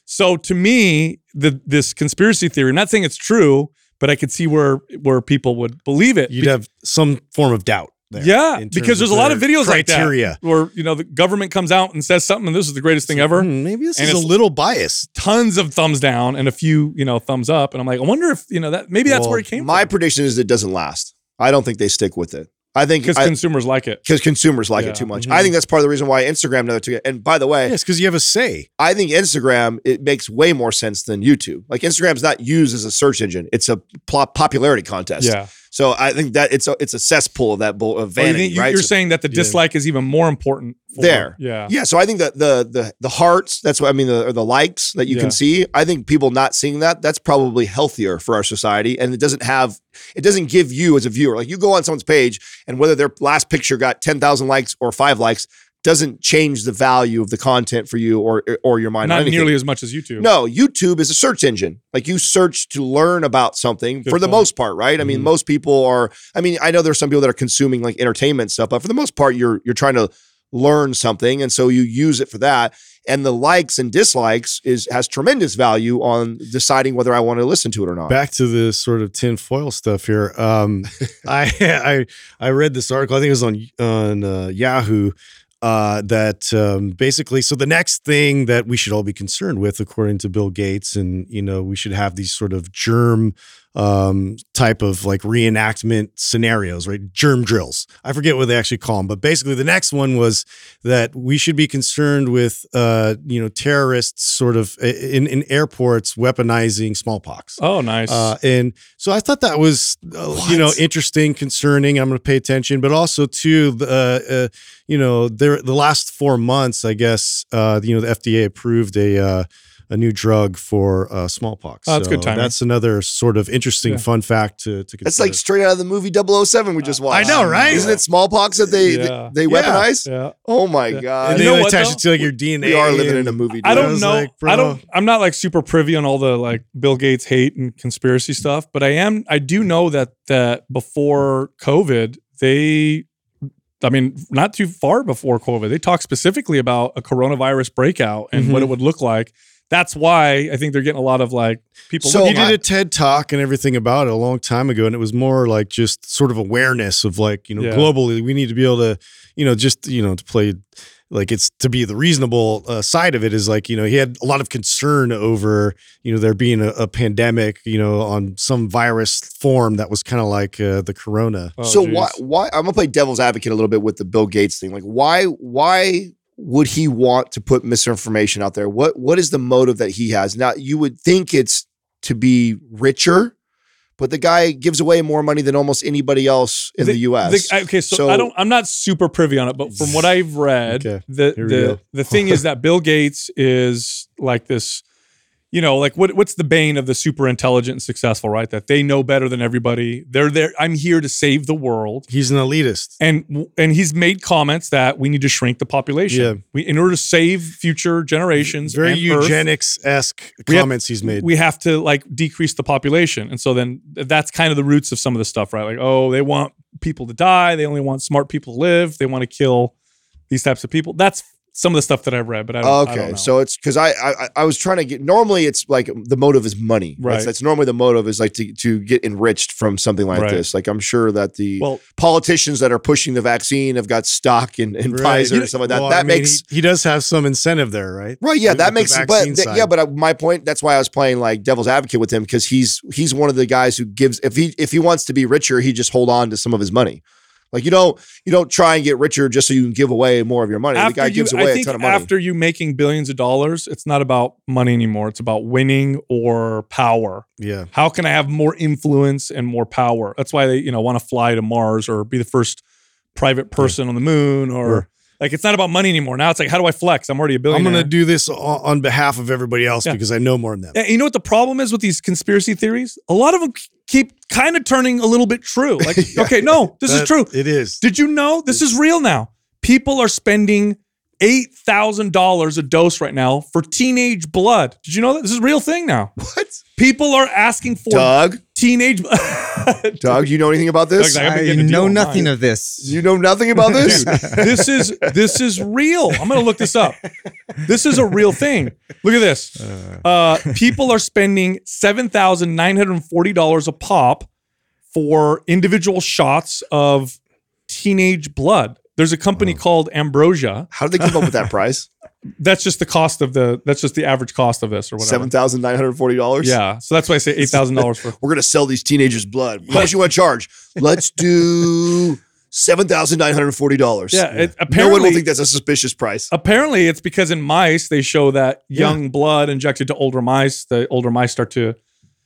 So to me, the this conspiracy theory, I'm not saying it's true, but I could see where where people would believe it. You'd Be- have some form of doubt there. yeah, because there's a lot of videos criteria. like that where you know the government comes out and says something, and this is the greatest thing ever. Hmm, maybe this And is a little biased. Tons of thumbs down and a few you know thumbs up, and I'm like, I wonder if you know that maybe that's Well, where it came from. My from prediction is it doesn't last. I don't think they stick with it. I think because because consumers like it. Because consumers like Yeah. it too much. Mhm. I think that's part of the reason why Instagram never took it. And by the way, Yes, because you have a say. I think Instagram it makes way more sense than YouTube. Like Instagram's not used as a search engine; it's a pl- popularity contest. Yeah, So I think that it's a it's a cesspool of that bull of Well, you vanity, think- you- right? You're So- saying that the Yeah. dislike is even more important. For, There. yeah, yeah, so I think that the the the hearts, that's what I mean, the or the likes that you Yeah. can see. I think people not seeing that, that's probably healthier for our society, and it doesn't have, it doesn't give you as a viewer, like you go on someone's page, and whether their last picture got ten thousand likes or five likes doesn't change the value of the content for you or or your mind. not anything. nearly as much as YouTube. No, YouTube is a search engine. Like you search to learn about something Good for the point. Mm-hmm. most part, right? I mean, Mhm. most people are. I mean, I know there's some people that are consuming like entertainment stuff, but for the most part, you're you're trying to learn something, and so you use it for that. And the likes and dislikes is has tremendous value on deciding whether I want to listen to it or not. Back to the sort of tinfoil stuff here. Um, (laughs) I I I read this article. I think it was on on uh, Yahoo. Uh, that um, basically, so the next thing that we should all be concerned with, according to Bill Gates, and you know, we should have these sort of germ um, type of like reenactment scenarios, right? Germ drills. I forget what they actually call them, but basically, the next one was that we should be concerned with, uh, you know, terrorists sort of in in airports weaponizing smallpox. Oh, nice. Uh, and so I thought that was, uh, you know, interesting, concerning. I'm going to pay attention, but also too, the, uh, uh, you know, there the last four months, I guess, uh, you know, the FDA approved a uh, a new drug for uh, smallpox. Oh, that's good timing. That's another sort of interesting, Yeah. fun fact to to consider. That's like straight out of the movie 007 we just watched. I know, right? Isn't it smallpox that they Yeah. they, they weaponize? yeah. Oh my Yeah. god! and You they know attach though? it to like your DNA. we are living in a movie. I don't was know. like, I don't. I'm not like super privy on all the like Bill Gates hate and conspiracy stuff, but I am. I do know that that before COVID, they, I mean, not too far before COVID, they talked specifically about a coronavirus breakout and what Mhm. it would look like. That's why I think they're getting a lot of like people. So- looking he did a TED talk and everything about it a long time ago, and it was more like just sort of awareness of like you know Yeah. globally we need to be able to you know just you know to play like it's to be the reasonable uh, side of it is like you know he had a lot of concern over you know there being a, a pandemic you know on some virus form that was kind of like uh, the corona. Oh, so geez. why why I'm gonna play devil's advocate a little bit with the Bill Gates thing. Like why why would he want to put misinformation out there? What what is the motive that he has? Now you would think it's to be richer, but the guy gives away more money than almost anybody else in the, US. The- uh, okay, so, So- I don't. I'm not super privy on it, but from what I've read, Okay, the the the thing is (laughs) that Bill Gates is like this. You know, like what what's the bane of the super intelligent and successful, right? That they know better than everybody. They're there. I'm here to save the world. He's an elitist. And and he's made comments that we need to shrink the population. Yeah. We in order to save future generations. Very eugenics esque We have- comments he's made. we have to like decrease the population. And so then that's kind of the roots of some of the stuff, right? Like, oh, they want people to die. They only want smart people to live. They want to kill these types of people. That's some of the stuff that I've read, but I don't, I don't Okay, so it's because I, I I was trying to get. Normally, it's like the motive is money. Right. That's, that's normally the motive is like to to get enriched from something like Right. this. Like I'm sure that the well, politicians that are pushing the vaccine have got stock in, in Right. Pfizer and stuff like that. Well, that I mean, makes he, he does have some incentive there, right? right. Yeah, with that the makes. But th- yeah, but uh, my point. That's why I was playing like devil's advocate with him because he's he's one of the guys who gives. If he if he wants to be richer, he just hold on to some of his money. Like you don't you don't try and get richer just so you can give away more of your money. the guy after you, gives away a ton of money. after you making billions of dollars, it's not about money anymore. It's about winning or power. Yeah. How can I have more influence and more power? That's why they, you know, want to fly to Mars or be the first private person on the moon or Or- like it's not about money anymore. Now it's like, how do I flex? I'm already a billionaire. I'm going to do this on, on behalf of everybody else Yeah. because I know more than them. Yeah, you know what the problem is with these conspiracy theories? A lot of them keep kind of turning a little bit true. (laughs) Like, okay, no, this is true. It is. Did you know this is real now? People are spending eight thousand dollars a dose right now for teenage blood. Did you know that this is a real thing now? (laughs) What? People are asking for Doug, teenage. (laughs) Doug, do you know anything about this? Doug, I haven't I getting a deal know on nothing mine. of this. You know nothing about this? this is this is real. I'm gonna look this up. This is a real thing. Look at this. Uh, people are spending seven thousand nine hundred forty dollars a pop for individual shots of teenage blood. There's a company called Ambrosia. How did they come up with that price? That's just the cost of the. That's just the average cost of this or whatever. Seven thousand nine hundred forty dollars. Yeah. So that's why I say (laughs) eight thousand dollars for. we're gonna sell these teenagers blood. (laughs) How much you want to charge? Let's do seven thousand nine hundred forty dollars. Yeah. It, no one apparently, will think that's a suspicious price. apparently it's because in mice they show that young blood injected to older mice the older mice start to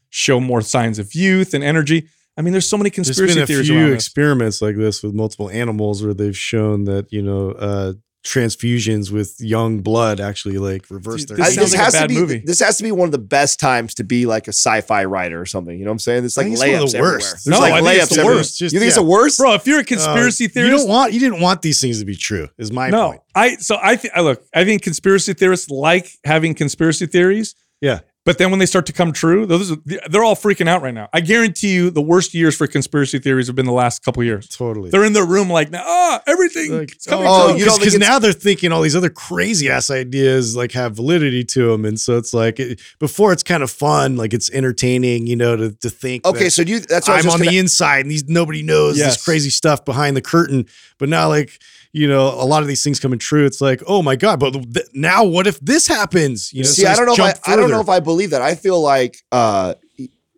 show more signs of youth and energy i mean there's so many There's conspiracy been a theories few around this. experiments like this with multiple animals where they've shown that you know uh, transfusions with young blood actually like reverse their. this this like a has to be movie. this has to be one of the best times to be like a sci-fi writer or something. You know what I'm saying? It's like think it's one of the everywhere. worst. There's No, like I think it's the worst. Just- you think it's the worst? bro if you're a Uh, conspiracy you don't want you didn't want these things to be true. Is my no point. i so i think look i think conspiracy theorists like having conspiracy theories Yeah. But then when they start to come true those are, they're all freaking out right now i guarantee you the worst years for conspiracy theories have been the last couple years Totally. they're in their room like ah everything Like, coming oh, true you don't because now they're thinking all these other crazy ass ideas like have validity to them, and so it's like it, before it's kind of fun, like it's entertaining, you know, to to think. Okay, that so do you that's what I was I'm on gonna- the inside, and these nobody knows Yes. this crazy stuff behind the curtain. But now, like you know, a lot of these things coming true. It's like, oh my god! But th- now, what if this happens? You know, See, so I don't know. If I, I don't know if I believe that. I feel like uh,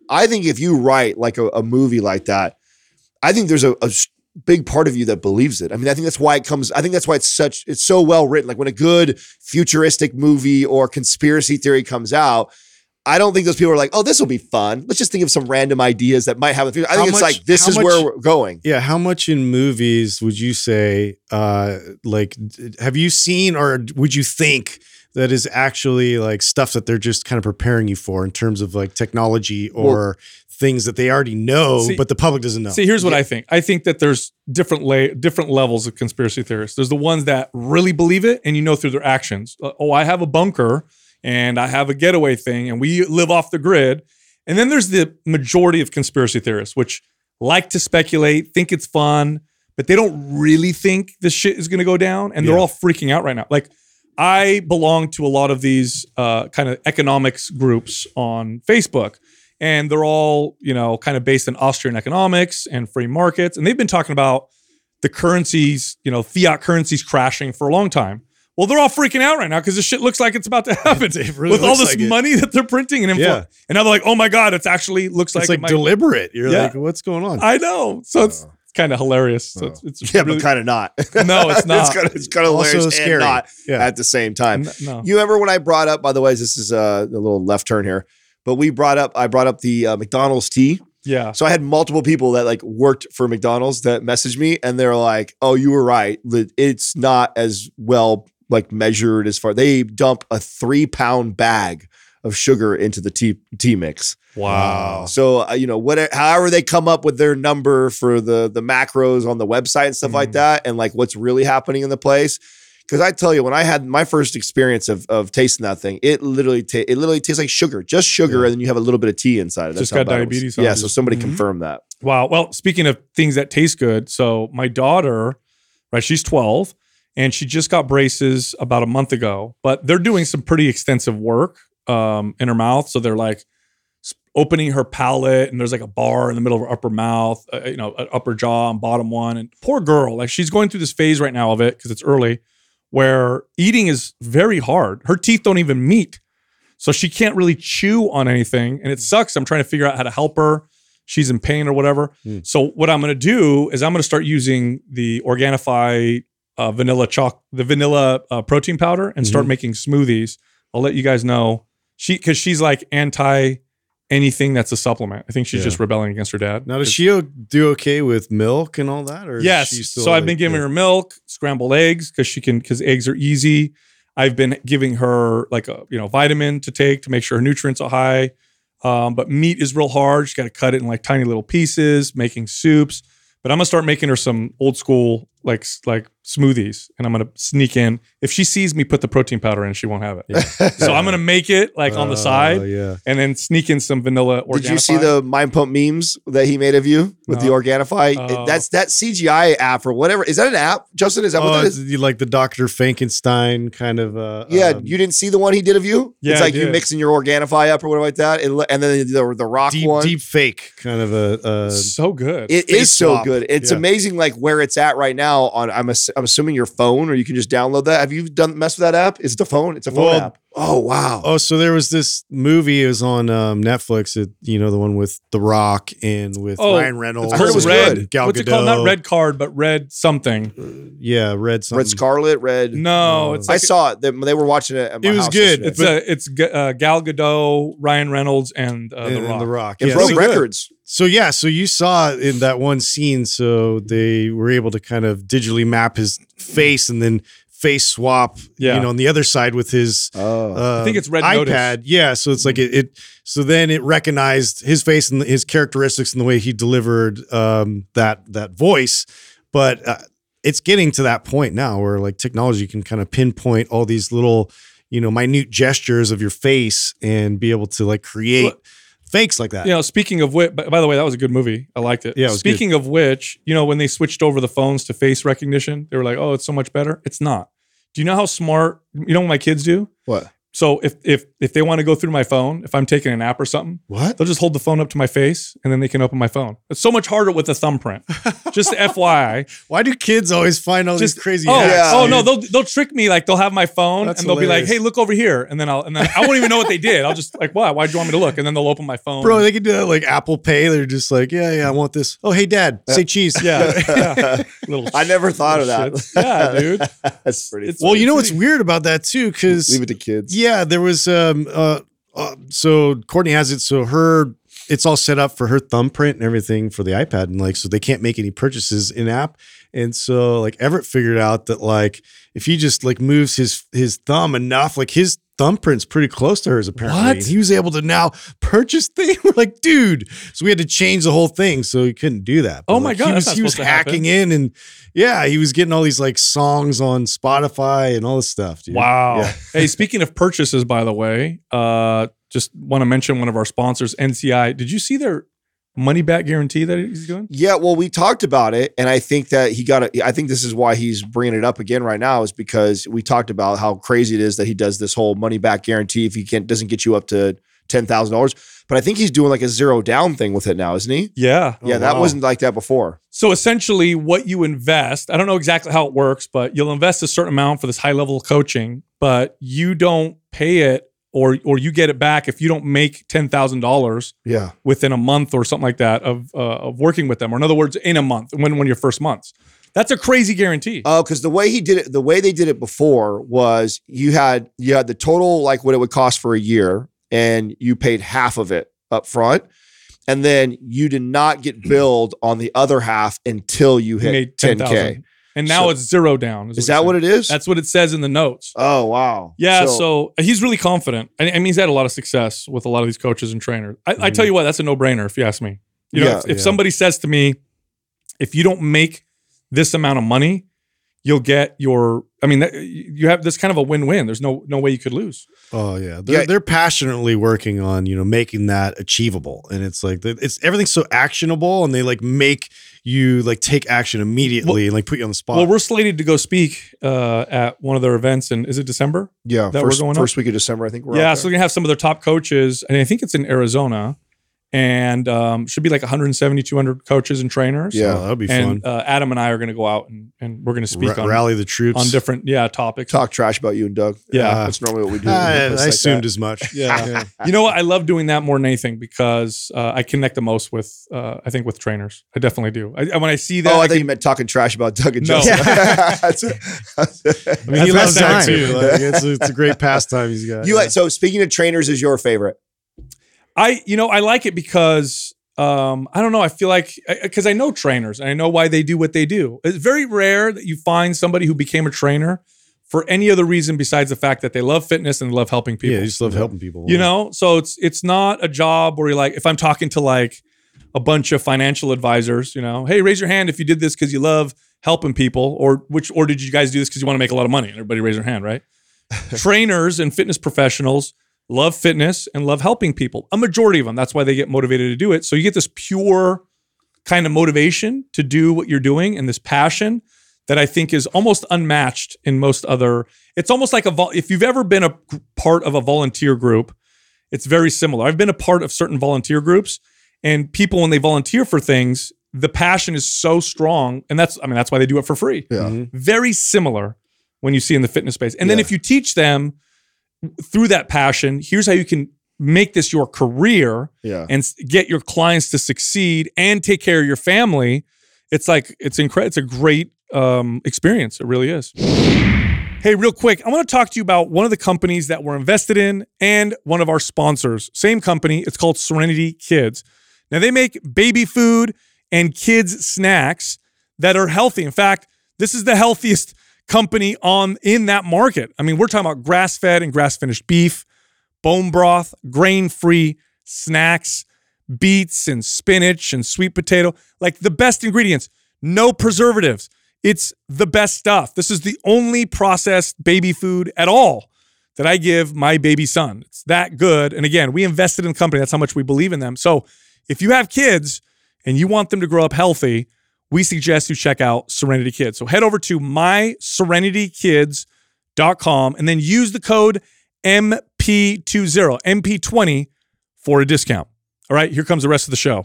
I think if you write like a, a movie like that, I think there's a big part of you that believes it. I mean, I think that's why it comes. I think that's why it's such. It's so well written. Like when a good futuristic movie or conspiracy theory comes out. I don't think those people are like, oh, this will be fun. Let's just think of some random ideas that might have a future. I How think it's much- like this how is where we're going. Yeah, how much in movies would you say, uh, like, have you seen or would you think that is actually like stuff that they're just kind of preparing you for in terms of like technology or things that they already know, See- but the public doesn't know? See, here's what I think. I think that there's different la- different levels of conspiracy theorists. There's the ones that really believe it, and you know through their actions. Uh, Oh, I have a bunker, and I have a getaway thing, and we live off the grid. And then there's the majority of conspiracy theorists, which like to speculate, think it's fun, but they don't really think this shit is going to go down, and they're all freaking out right now. Like. I belong to a lot of these uh, kind of economics groups on Facebook, and they're all you know kind of based in Austrian economics and free markets, and they've been talking about the currencies, you know, fiat currencies crashing for a long time. Well, they're all freaking out right now because this shit looks like it's about to (laughs) happen It really with all this like it. money that they're printing and infl- Yeah. and now they're like, oh my god, it's actually looks like, it's like it might- deliberate. You're Yeah. like, what's going on? I know, so it's kind of hilarious. So it's, it's Yeah, really- but kind of not. (laughs) No, it's (laughs) not. it's kind of it's kind of hilarious scary. and not Yeah. at the same time. N- no. You remember when I brought up? By the way, this is uh, a little left turn here, but we brought up. I brought up the uh, McDonald's tea. yeah. So I had multiple people that like worked for McDonald's that messaged me, and they're like, "Oh, you were right. It's not as well like measured as far. They dump a three pound bag of sugar into the tea tea mix. Wow. So uh, you know, what, however they come up with their number for the the macros on the website and stuff like Mhm. that, and like what's really happening in the place. Because I tell you, when I had my first experience of of tasting that thing, it literally ta- it literally tastes like sugar, just sugar, Yeah. and then you have a little bit of tea inside. it. That's Just got diabetes Yeah, so somebody Mhm. confirmed that. Wow. Well, speaking of things that taste good, so my daughter, right, she's 12 and she just got braces about a month ago, but they're doing some pretty extensive work um, in her mouth. So they're like opening her palate and there's like a bar in the middle of her upper mouth, uh, you know, uh, upper jaw and bottom one. And poor girl, like she's going through this phase right now of it because it's early where eating is very hard. Her teeth don't even meet. So she can't really chew on anything. And it sucks. I'm trying to figure out how to help her. She's in pain or whatever. Mm. So what I'm going to do is I'm going to start using the Organifi uh, vanilla chalk, the vanilla uh, protein powder, and start Mhm. making smoothies. I'll let you guys know. She because she's like anti anything that's a supplement. I think she's Yeah. just rebelling against her dad. now, does she do okay with milk and all that? Or Yes. she still So I've been giving yeah. her milk, scrambled eggs because she can because eggs are easy. I've been giving her like a you know vitamin to take to make sure her nutrients are high. Um, but meat is real hard. She's got to cut it in like tiny little pieces, making soups. But I'm gonna start making her some old school like like smoothies, and I'm gonna sneak in. If she sees me put the protein powder in, she won't have it. Yeah. (laughs) so I'm gonna make it like on the Oh, side, yeah. and then sneak in some vanilla. Did you see the Mind Pump memes that he made of you with the No. Organifi? Oh. That's that CGI app or whatever. Is that an app, Justin? Is that what Oh, that it's you like the Dr. Frankenstein kind of. Uh, Yeah, um, you didn't see the one he did of you. Yeah, it's like you mixing your Organifi up or whatever like that, and, and then the the rock deep, one. deep fake kind of a. Uh, so good. It face is so swap. good. It's Yeah. amazing, like where it's at right now. On I'm ass- I'm assuming your phone, or you can just download that. Have you done mess with that app? Is it the phone? It's a phone Well, app. Oh wow. Oh, so there was this movie. It was on um, Netflix. It, you know, the one with The Rock and with Oh, Ryan Reynolds. It's I heard it was called red. and Gal What's it called? Not red card, but red something. Yeah, red something. Red Scarlet, Red. No, it's I like saw it. They, they were watching it. At my It was house good. yesterday. it's a it's G- uh, Gal Gadot, Ryan Reynolds, and uh, and, the and Rock. The Rock. It Yeah, broke so- records. So yeah, so you saw it in that one scene. So they were able to kind of digitally map his face and then face swap. Yeah. You know, on the other side with his. Oh. Uh, I think it's Red iPad. Notice. Yeah, so it's like it, it. So then it recognized his face and his characteristics and the way he delivered um, that that voice. But uh, it's getting to that point now where like technology can kind of pinpoint all these little, you know, minute gestures of your face and be able to like create Well- fakes like that. You know, speaking of which, by by the way, that was a good movie. I liked it. Yeah, it was good. speaking of which, you know, when they switched over the phones to face recognition, they were like, "Oh, it's so much better." It's not. Do you know how smart? You know what my kids do? What? So if if if they want to go through my phone, if I'm taking a nap or something, What? they'll just hold the phone up to my face and then they can open my phone. It's so much harder with the thumbprint. just (laughs) FYI. Why do kids always find all Just these crazy? Oh, hacks, Yeah. oh no, they'll they'll trick me like they'll have my phone That's and they'll be like, "Hey, look over here," and then I'll and then I won't even know what they did. I'll just like, "Why? Why'd you want me to look?" And then they'll open my phone. Bro, they can do that like Apple Pay. They're just like, yeah, yeah, I want this. Oh, hey, Dad, say cheese. yeah, (laughs) yeah. (laughs) Little I never thought of that. shits. Yeah, dude. That's pretty. It's- funny. Well, you know what's weird about that too? Because leave it to kids. yeah, there was um uh, uh so Courtney has it. So her it's all set up for her thumbprint and everything for the iPad, and like so they can't make any purchases in app. And so like Everett figured out that like if he just like moves his his thumb enough, like his thumbprint's pretty close to hers apparently. He was able to now purchase (laughs) things. We're like, dude. So we had to change the whole thing, so he couldn't do that. Oh my like, God, he was he was supposed to happen. hacking in and yeah, he was getting all these like songs on Spotify and all this stuff, dude. Wow. Yeah. (laughs) Hey, speaking of purchases, by the way, uh, just want to mention one of our sponsors, NCI. Did you see their money back guarantee that he's doing? Yeah, well, we talked about it, and I think that he got it. I think this is why he's bringing it up again right now, is because we talked about how crazy it is that he does this whole money back guarantee if he can't doesn't get you up to ten thousand dollars. But I think he's doing like a zero down thing with it now, isn't he? Yeah. Oh, yeah, that wow. wasn't like that before. So essentially, what you invest, I don't know exactly how it works, but you'll invest a certain amount for this high level coaching, but you don't pay it or or you get it back if you don't make ten thousand dollars Yeah, within a month or something like that of uh, of working with them, or in other words, in a month, when when your first months. That's a crazy guarantee. Oh, because the way he did it, the way they did it before was you had you had the total like what it would cost for a year, and you paid half of it up front, and then you did not get billed on the other half until you hit made ten 10,000. And now so- it's zero down. Is that what it is? That's what it says in the notes. oh wow. Yeah, so, he's really confident. I, I mean, he's had a lot of success with a lot of these coaches and trainers. I, I tell mm-hmm. you what, that's a no brainer if you ask me. You know, Yeah, if, if yeah. somebody says to me, if you don't make this amount of money, you'll get your. I mean, you have this kind of a win-win. There's no no way you could lose. Oh yeah, they're, Yeah. they're passionately working on you know making that achievable, and it's like it's everything's so actionable, and they like make you like take action immediately and like put you on the spot. Well, we're slated to go speak uh, at one of their events, and is it December? yeah, that we're first, going up? first week of December, I think we're yeah, out so there. we're gonna have some of their top coaches, and I think it's in Arizona, and um, should be like 170, 200 coaches and trainers. Yeah. Oh, that'll be and fun. uh, Adam and I are going to go out and, and we're going to speak Ra- on rally the troops on different yeah topics. talk trash about you and Doug. Yeah. that's normally what we do. I, I like assumed that. as much. Yeah. you know what? I love doing that more than anything because uh, I connect the most with uh, I think with trainers. I definitely do. I, and when I see that, Oh, I I thought you meant talking trash about Doug and No. Justin. (laughs) I mean, he That's loves that fine. too. Like, it's, a, it's a great pastime he's got. you yeah. so speaking of trainers, is your favorite? I you know I like it because um, I don't know. I feel like because I know trainers and I know why they do what they do. It's very rare that you find somebody who became a trainer for any other reason besides the fact that they love fitness and love helping people. yeah, you just love helping people. you know so it's it's not a job where you're like if i'm talking to like a bunch of financial advisors you know hey raise your hand if you did this because you love helping people, or which, or did you guys do this because you want to make a lot of money? Everybody raise their hand, right? (laughs) Trainers and fitness professionals love fitness and love helping people. A majority of them. That's why they get motivated to do it. So you get this pure kind of motivation to do what you're doing and this passion that I think is almost unmatched in most other. It's almost like a vol- if you've ever been a part of a volunteer group, it's very similar. I've been a part of certain volunteer groups, and people when they volunteer for things, the passion is so strong, and that's I mean that's why they do it for free. Yeah. Mm-hmm. Very similar when you see in the fitness space, and then if you teach them through that passion, here's how you can make this your career Yeah. and get your clients to succeed and take care of your family. It's like it's incredible it's a great um, experience. It really is. Hey real quick i want to talk to you about one of the companies that we're invested in and one of our sponsors. Same company it's called serenity kids. Now they make baby food and kids snacks that are healthy. In fact this is the healthiest company on in that market i mean we're talking about grass-fed and grass-finished beef bone broth, grain free snacks, beets and spinach and sweet potato, like the best ingredients, no preservatives. It's the best stuff. This is the only processed baby food at all that I give my baby son. It's that good. And again, we invested in the company. That's how much we believe in them. So if you have kids and you want them to grow up healthy, we suggest you check out Serenity Kids. So head over to myserenitykids.com and then use the code MP20, MP20 for a discount. All right, here comes the rest of the show.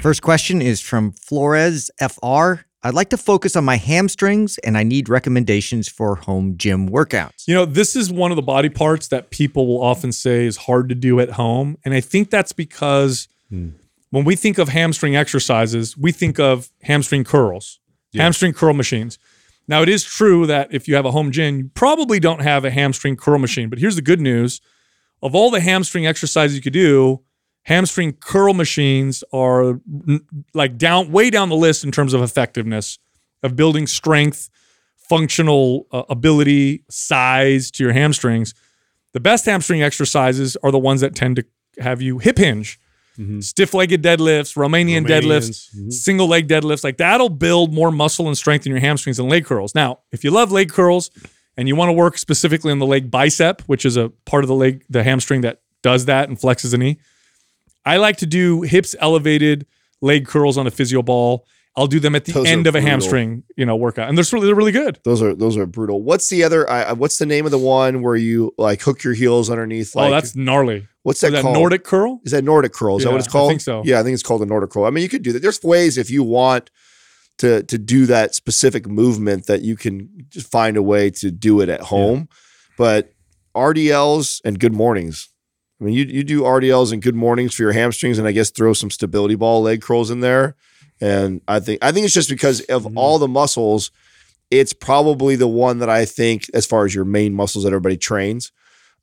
First question is from Flores FR. I'd like to focus on my hamstrings and I need recommendations for home gym workouts. You know, this is one of the body parts that people will often say is hard to do at home. And I think that's because hmm. When we think of hamstring exercises, we think of hamstring curls, hamstring curl machines. Now, it is true that if you have a home gym, you probably don't have a hamstring curl machine. But here's the good news of all the hamstring exercises you could do, hamstring curl machines are like down way down the list in terms of effectiveness of building strength functional uh, ability, size to your hamstrings. The best hamstring exercises are the ones that tend to have you hip hinge, stiff legged deadlifts, Romanian, deadlifts, Romanians, mhm. single leg deadlifts. Like that'll build more muscle and strength in your hamstrings than leg curls. Now, if you love leg curls and you want to work specifically on the leg bicep, which is a part of the leg, the hamstring that does that and flexes the knee, I like to do hips elevated leg curls on a physio ball. I'll do them at the Those end of a brutal. hamstring, you know, workout, and they're really, they're really good. Those are those are brutal. What's the other? I what's the name of the one where you like hook your heels underneath? Like, oh, that's gnarly. What's Is that, that called? Nordic curl? Is that Nordic curl? Is that what it's called? I think so. Yeah, I think it's called a Nordic curl. I mean, you could do that. There's ways if you want to to do that specific movement that you can just find a way to do it at home. But RDLs and good mornings. I mean, you you do RDLs and good mornings for your hamstrings, and I guess throw some stability ball leg curls in there. And I think I think it's just because of Mm-hmm. all the muscles, it's probably the one that I think, as far as your main muscles that everybody trains,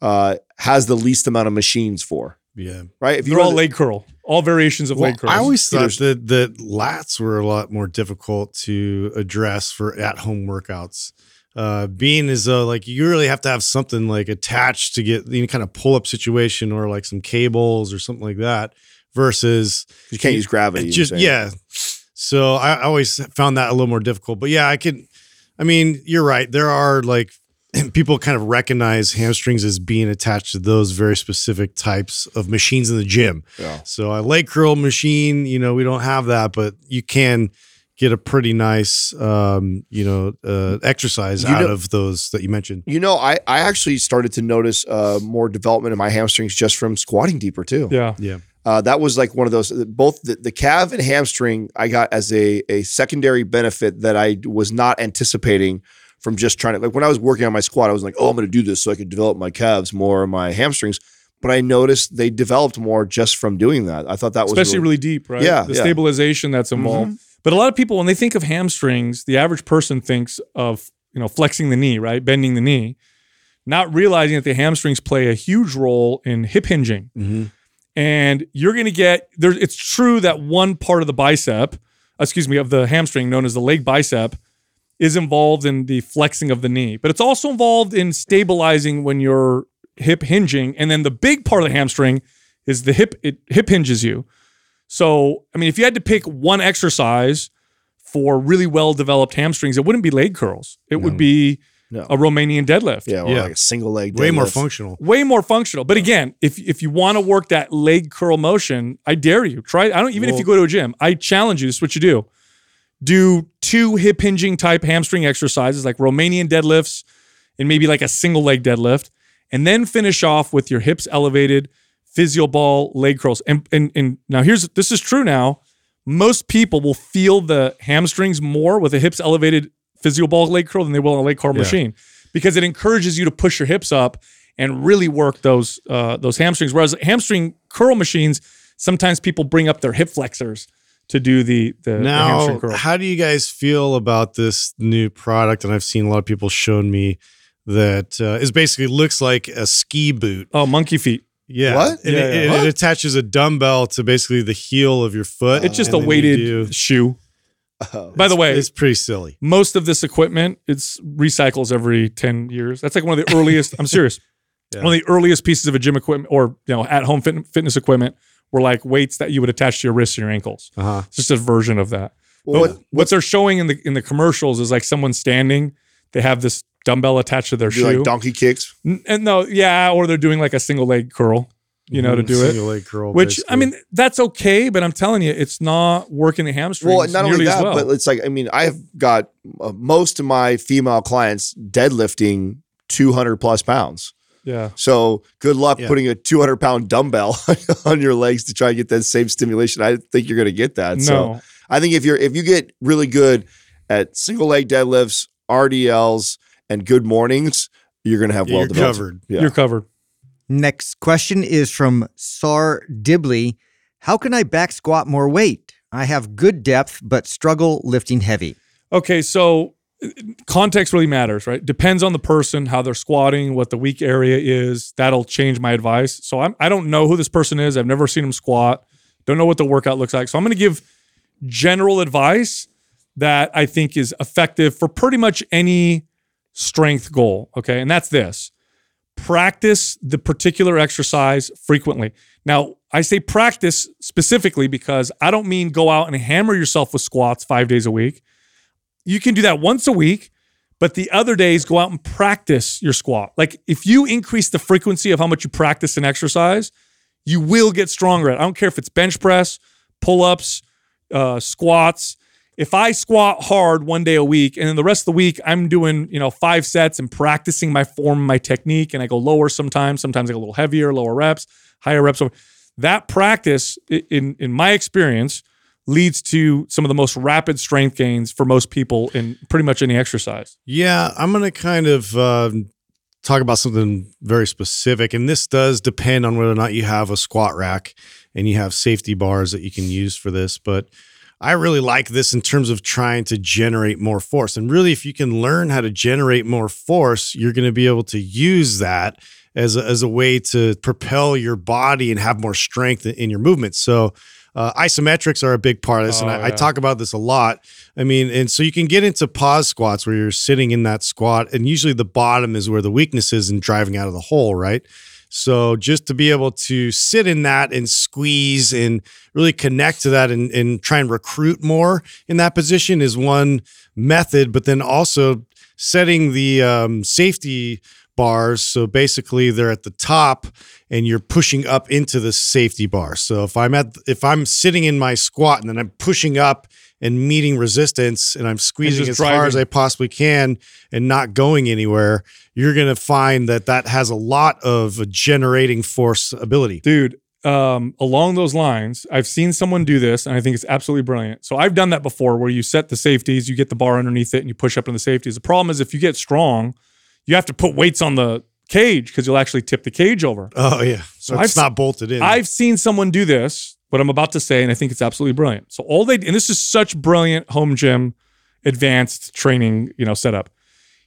uh, has the least amount of machines for. Yeah. Right? If They're know all that- leg curl, all variations of Well, leg curl. I always thought There's- that, that lats were a lot more difficult to address for at home workouts. Uh, being as though like you really have to have something like attached to get any kind of pull up situation or like some cables or something like that versus You can't use gravity. It just yeah. So I I always found that a little more difficult. But yeah, I can. I mean, you're right. There are like (clears throat) people kind of recognize hamstrings as being attached to those very specific types of machines in the gym. Yeah. So a leg curl machine, you know, we don't have that, but you can get a pretty nice, um, you know, uh, exercise You out know- of those that you mentioned. You know, I, I actually started to notice uh, more development in my hamstrings just from squatting deeper too. yeah. Yeah. Uh, that was like one of those. Both the, the calf and hamstring I got as a a secondary benefit that I was not anticipating from just trying to like when I was working on my squat. I was like, oh, I'm going to do this so I could develop my calves more and my hamstrings. But I noticed they developed more just from doing that. I thought that was Especially really deep, right? Yeah, The yeah. stabilization that's mm-hmm. involved. But a lot of people, when they think of hamstrings, the average person thinks of, you know, flexing the knee, right? Bending the knee, not realizing that the hamstrings play a huge role in hip hinging. Mm-hmm. And you're going to get there. It's true that one part of the bicep, excuse me, of the hamstring, known as the leg bicep, is involved in the flexing of the knee, but it's also involved in stabilizing when you're hip hinging. And then the big part of the hamstring is the hip. It hip hinges you. So, I mean, if you had to pick one exercise for really well developed hamstrings, it wouldn't be leg curls. It would be No. a Romanian deadlift. Yeah, or Yeah. like a single leg. Deadlift. Way more functional. Way more functional. But again, if if you want to work that leg curl motion, I dare you. Try I don't even if you go to a gym, I challenge you. This is what you do. Do two hip hinging type hamstring exercises like Romanian deadlifts and maybe like a single leg deadlift. And then finish off with your hips elevated, physio ball, leg curls. And and and now here's this is true now. Most people will feel the hamstrings more with a hips elevated physio ball leg curl than they will on a leg curl Yeah. machine because it encourages you to push your hips up and really work those uh, those hamstrings. Whereas hamstring curl machines, sometimes people bring up their hip flexors to do the the, the Now, hamstring curl. how do you guys feel about this new product? And I've seen a lot of people shown me that uh, is basically looks like a ski boot. Oh, monkey feet. Yeah, What? And Yeah, it, yeah. it- What? it attaches a dumbbell to basically the heel of your foot. It's just a weighted do- shoe. Oh. By the way, it's pretty silly. most of this equipment it's recycles every 10 years that's like one of the earliest i'm serious (laughs) Yeah. one of the earliest pieces of a gym equipment or you know at home fit, fitness equipment were like weights that you would attach to your wrists and your ankles Uh huh. it's just a version of that Well, but what, what they're showing in the in the commercials is like someone standing they have this dumbbell attached to their shoe like donkey kicks? And no yeah or they're doing like a single leg curl you know to do it Single leg curl. which i mean that's okay but i'm telling you it's not working the hamstrings Well, not only as that, well. but it's like I mean, I've got uh, most of my female clients deadlifting 200 plus pounds. Yeah So good luck Yeah. putting a 200 pound dumbbell (laughs) on your legs to try and get that same stimulation. I think you're going to get that. So no I think if you're if you get really good at single leg deadlifts, RDLs, and good mornings, you're going to have well you're developed. covered. Yeah. you're covered Next question is from Sar Dibley. How can I back squat more weight? I have good depth, but struggle lifting heavy. Okay, so context really matters, right? Depends on the person, how they're squatting, what the weak area is. That'll change my advice. So I'm I don't know who this person is. I've never seen him squat. Don't know what the workout looks like. So I'm going to give general advice that I think is effective for pretty much any strength goal, okay? And that's this. Practice the particular exercise frequently. Now, I say practice specifically because I don't mean go out and hammer yourself with squats 5 days a week you can do that once a week, but the other days go out and practice your squat. Like if you increase the frequency of how much you practice an exercise, you will get stronger at. I don't care if it's bench press, pull ups, uh, squats. If I squat hard one day a week, and then the rest of the week I'm doing you know five sets and practicing my form, my technique, and I go lower sometimes. Sometimes I go a little heavier, lower reps, higher reps. That practice, in in my experience, leads to some of the most rapid strength gains for most people in pretty much any exercise. Yeah, I'm going to kind of um, talk about something very specific. And this does depend on whether or not you have a squat rack and you have safety bars that you can use for this. But I really like this in terms of trying to generate more force. And really, if you can learn how to generate more force, you're going to be able to use that as a, as a way to propel your body and have more strength in, in your movements. So, uh, isometrics are a big part of this, and Oh, I, I yeah. talk about this a lot. I mean, and so you can get into pause squats where you're sitting in that squat, and usually the bottom is where the weakness is in driving out of the hole, right? So just to be able to sit in that and squeeze and really connect to that and, and try and recruit more in that position is one method, but then also setting the um, safety bars. So basically they're at the top and you're pushing up into the safety bar. So if I'm at if I'm sitting in my squat and then I'm pushing up and meeting resistance and I'm squeezing just as hard as. I possibly can and not going anywhere, you're going to find that that has a lot of generating force ability. Dude, um, along those lines, I've seen someone do this and I think it's absolutely brilliant. So I've done that before where you set the safeties, you get the bar underneath it, and you push up in the safeties. The problem is if you get strong, you have to put weights on the cage because you'll actually tip the cage over. Oh yeah, so I've it's not bolted in. I've seen someone do this, what I'm about to say, and I think it's absolutely brilliant. So all they and this is such brilliant home gym, advanced training, you know, setup.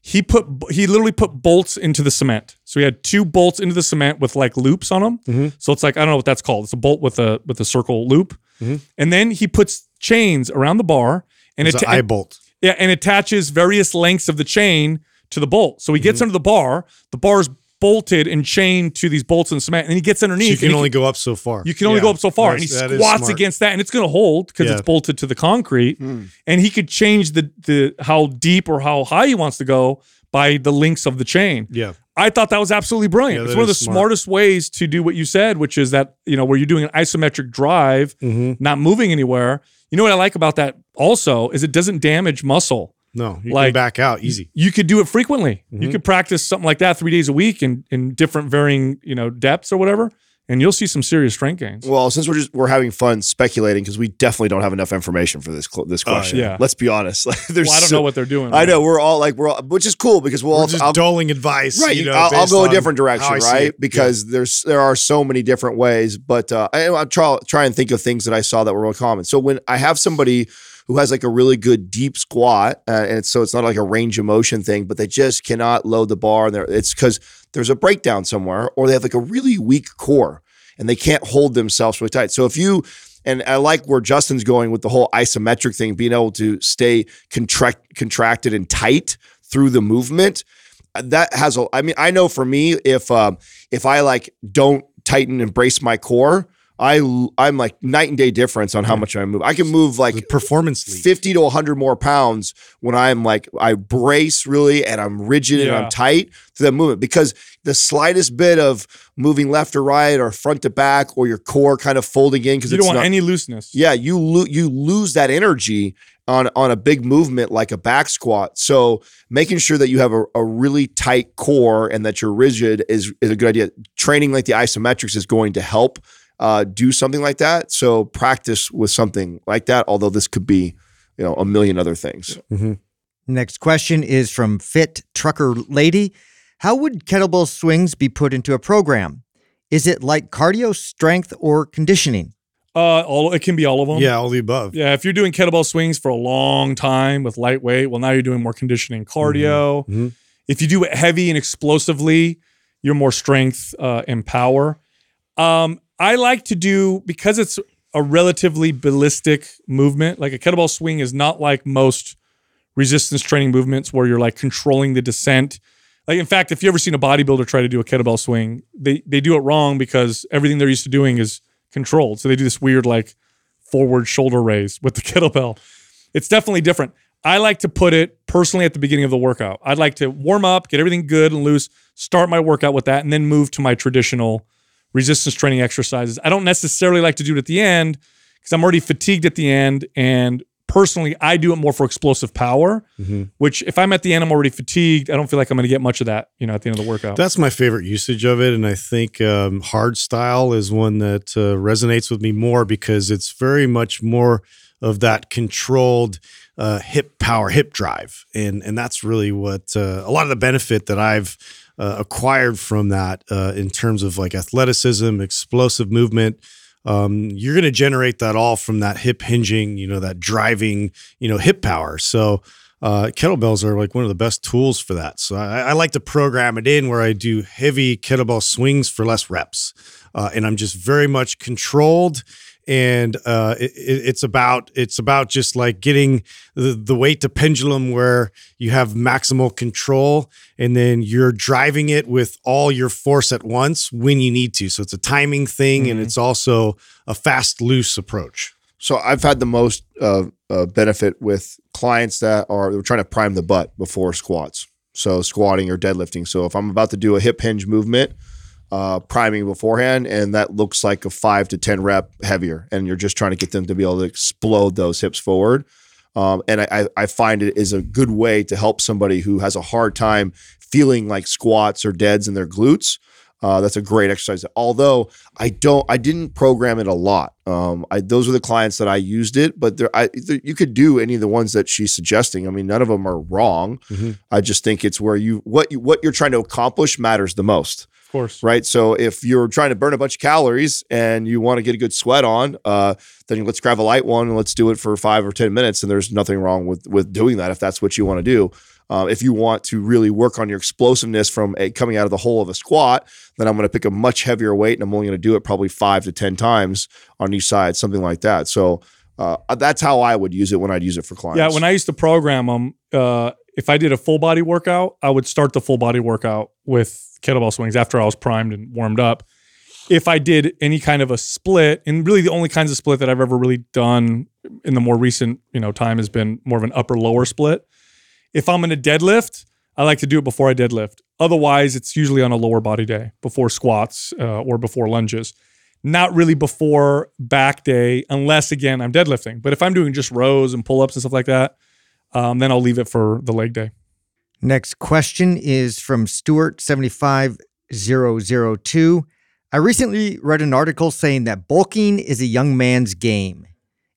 He put he literally put bolts into the cement. So he had two bolts into the cement with like loops on them. Mhm. So it's like I don't know what that's called. It's a bolt with a with a circle loop. Mhm. And then he puts chains around the bar and it's it an eye bolt. yeah, and attaches various lengths of the chain to the bolt. So he gets under the bar. The bar's bolted and chained to these bolts and cement, and he gets So underneath. you can he only go up so far. You can only Yeah. go up so far, and he That's- that is squats against that, and it's going to hold because Yeah. it's bolted to the concrete. Hmm. And he could change the the how deep or how high he wants to go by the links of the chain. Yeah. I thought that was absolutely brilliant. Yeah, it's one of the smart. smartest ways to do what you said, which is that you know where you're doing an isometric drive, hmm not moving anywhere. You know what I like about that also is it doesn't damage muscle. No, you Like- can back out easy. You could do it frequently. You Mhm. could practice something like that three days a week in in different varying you know depths or whatever, and you'll see some serious strength gains. Well, since we're just we're having fun speculating because we definitely don't have enough information for this cl- this Oh, question. yeah. Let's be honest. (laughs) Like, there's Well, I don't so- know what they're doing. I know we're all like we're all, which is cool because we'll We're all just I'll, doling advice. right. You know, I'll, I'll go a different direction, right? it. Because there's there are so many different ways. But uh, I, I'll try try and think of things that I saw that were real common. So when I have somebody who has like a really good deep squat, uh, and so it's not like a range of motion thing, but they just cannot load the bar, and it's because there's a breakdown somewhere, or they have like a really weak core, and they can't hold themselves really tight. So if you and I like where Justin's going with the whole isometric thing, being able to stay contract, contracted and tight through the movement. That has a. I mean, I know for me, if um, if I like don't tighten and brace my core, I I'm like night and day difference on how much I move. I can move like The performance league. 50 to 100 more pounds when I'm like, I brace really and I'm rigid and I'm tight to that movement because the slightest bit of moving left or right or front to back or your core kind of folding in because you don't want not, any looseness. yeah, you lo- you lose that energy on on a big movement like a back squat. So making sure that you have a, a really tight core and that you're rigid is is a good idea. Training like the isometrics is going to help uh, do something like that. So practice with something like that. Although this could be you know a million other things. Next question is from Fit Trucker Lady. How would kettlebell swings be put into a program? Is it like cardio, strength, or conditioning? Uh, all it can be all of them. Yeah, all the above. Yeah, if you're doing kettlebell swings for a long time with lightweight, well, now you're doing more conditioning, cardio. Mhm. If you do it heavy and explosively, you're more strength uh, and power. Um, I like to do because it's a relatively ballistic movement. Like a kettlebell swing is not like most resistance training movements where you're like controlling the descent. Like in fact, if you ever seen a bodybuilder try to do a kettlebell swing, they they do it wrong because everything they're used to doing is controlled. So they do this weird like forward shoulder raise with the (laughs) kettlebell. It's definitely different. I like to put it personally at the beginning of the workout. I'd like to warm up, get everything good and loose, start my workout with that, and then move to my traditional resistance training exercises. I don't necessarily like to do it at the end because I'm already fatigued at the end. And personally, I do it more for explosive power, Mhm. which if I'm at the end, I'm already fatigued. I don't feel like I'm going to get much of that, you know, at the end of the workout. That's my favorite usage of it, and I think um, hard style is one that uh, resonates with me more because it's very much more of that controlled uh, hip power, hip drive, and and that's really what uh, a lot of the benefit that I've uh, acquired from that uh, in terms of like athleticism, explosive movement. Um, you're going to generate that all from that hip hinging, you know, that driving, you know, hip power. So uh, kettlebells are like one of the best tools for that. So I, I like to program it in where I do heavy kettlebell swings for less reps, uh, and I'm just very much controlled. And uh, it, it- it's about it's about just like getting the, the weight to pendulum where you have maximal control, and then you're driving it with all your force at once when you need to. So it's a timing thing, and Mhm. it's also a fast loose approach. So I've had the most uh, uh, benefit with clients that are they're trying to prime the butt before squats. So squatting or deadlifting. So if I'm about to do a hip hinge movement, uh, priming beforehand, and that looks like a five to ten rep heavier, and you're just trying to get them to be able to explode those hips forward. Um, and I, I find it is a good way to help somebody who has a hard time feeling like squats or deads in their glutes. Uh, that's a great exercise. Although I don't, I didn't program it a lot. Um, I, those are the clients that I used it, but there, I, there, you could do any of the ones that she's suggesting. I mean, none of them are wrong. Mhm. I just think it's where you what you what you're trying to accomplish matters the most, of course. right? So if you're trying to burn a bunch of calories and you want to get a good sweat on, uh, then let's grab a light one and let's do it for five or ten minutes. And there's nothing wrong with with doing that if that's what you want to do. Uh, if you want to really work on your explosiveness from a, coming out of the hole of a squat, then I'm going to pick a much heavier weight and I'm only going to do it probably five to 10 times on each side, something like that. So uh, that's how I would use it when I'd use it for clients. Yeah, when I used to program them, uh, if I did a full body workout, I would start the full body workout with kettlebell swings after I was primed and warmed up. If I did any kind of a split, and really the only kinds of split that I've ever really done in the more recent, you know, time has been more of an upper lower split. If I'm in a deadlift, I like to do it before I deadlift. Otherwise, it's usually on a lower body day, before squats uh, or before lunges. Not really before back day, unless again I'm deadlifting. But if I'm doing just rows and pull ups and stuff like that, um, then I'll leave it for the leg day. Next question is from Stuart75002. I recently read an article saying that bulking is a young man's game.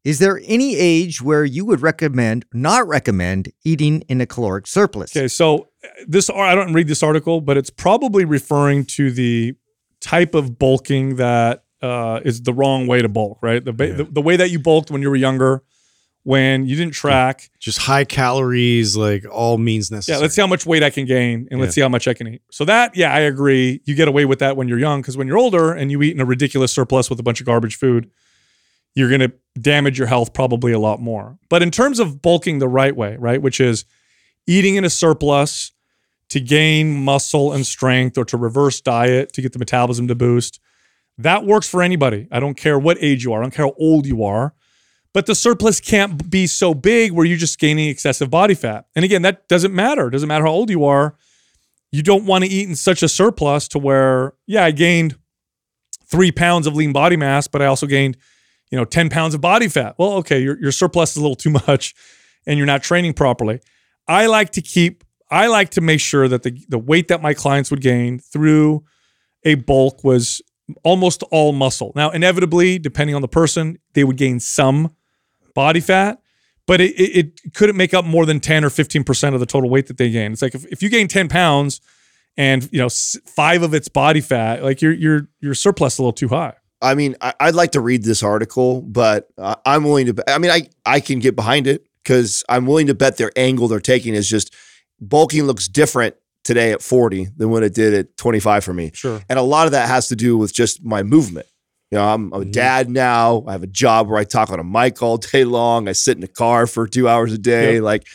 Is there any age where you would recommend, not recommend, eating in a caloric surplus? Okay, so this I don't read this article, but it's probably referring to the type of bulking that uh, is the wrong way to bulk, right? The, Yeah. the the way that you bulked when you were younger, when you didn't track. Just high calories, like all means necessary. Yeah, let's see how much weight I can gain and let's see how much I can eat. So that, yeah, I agree. You get away with that when you're young because when you're older and you eat in a ridiculous surplus with a bunch of garbage food, you're going to damage your health probably a lot more. But in terms of bulking the right way, right, which is eating in a surplus to gain muscle and strength or to reverse diet to get the metabolism to boost, that works for anybody. I don't care what age you are, I don't care how old you are. But the surplus can't be so big where you're just gaining excessive body fat. And again, that doesn't matter. It doesn't matter how old you are. You don't want to eat in such a surplus to where, yeah, I gained three pounds of lean body mass, but I also gained, you know, 10 pounds of body fat. Well, okay, your, your surplus is a little too (laughs) much and you're not training properly. I like to keep, I like to make sure that the, the weight that my clients would gain through a bulk was almost all muscle. Now, inevitably, depending on the person, they would gain some body fat, but it, it, it couldn't make up more than 10 or 15% of the total weight that they gain. It's like if, if you gain 10 pounds and, you know, five of it's body fat, like your, your, your surplus a little too high. I mean, I, I'd like to read this article, but uh, I'm willing to. I mean, I I can get behind it because I'm willing to bet their angle they're taking is just bulking looks different today at 40 than when it did at 25 for me, Sure. and a lot of that has to do with just my movement. You know, I'm, I'm a Mhm. dad now. I have a job where I talk on a mic all day long. I sit in a car for two hours a day. Yep. Like,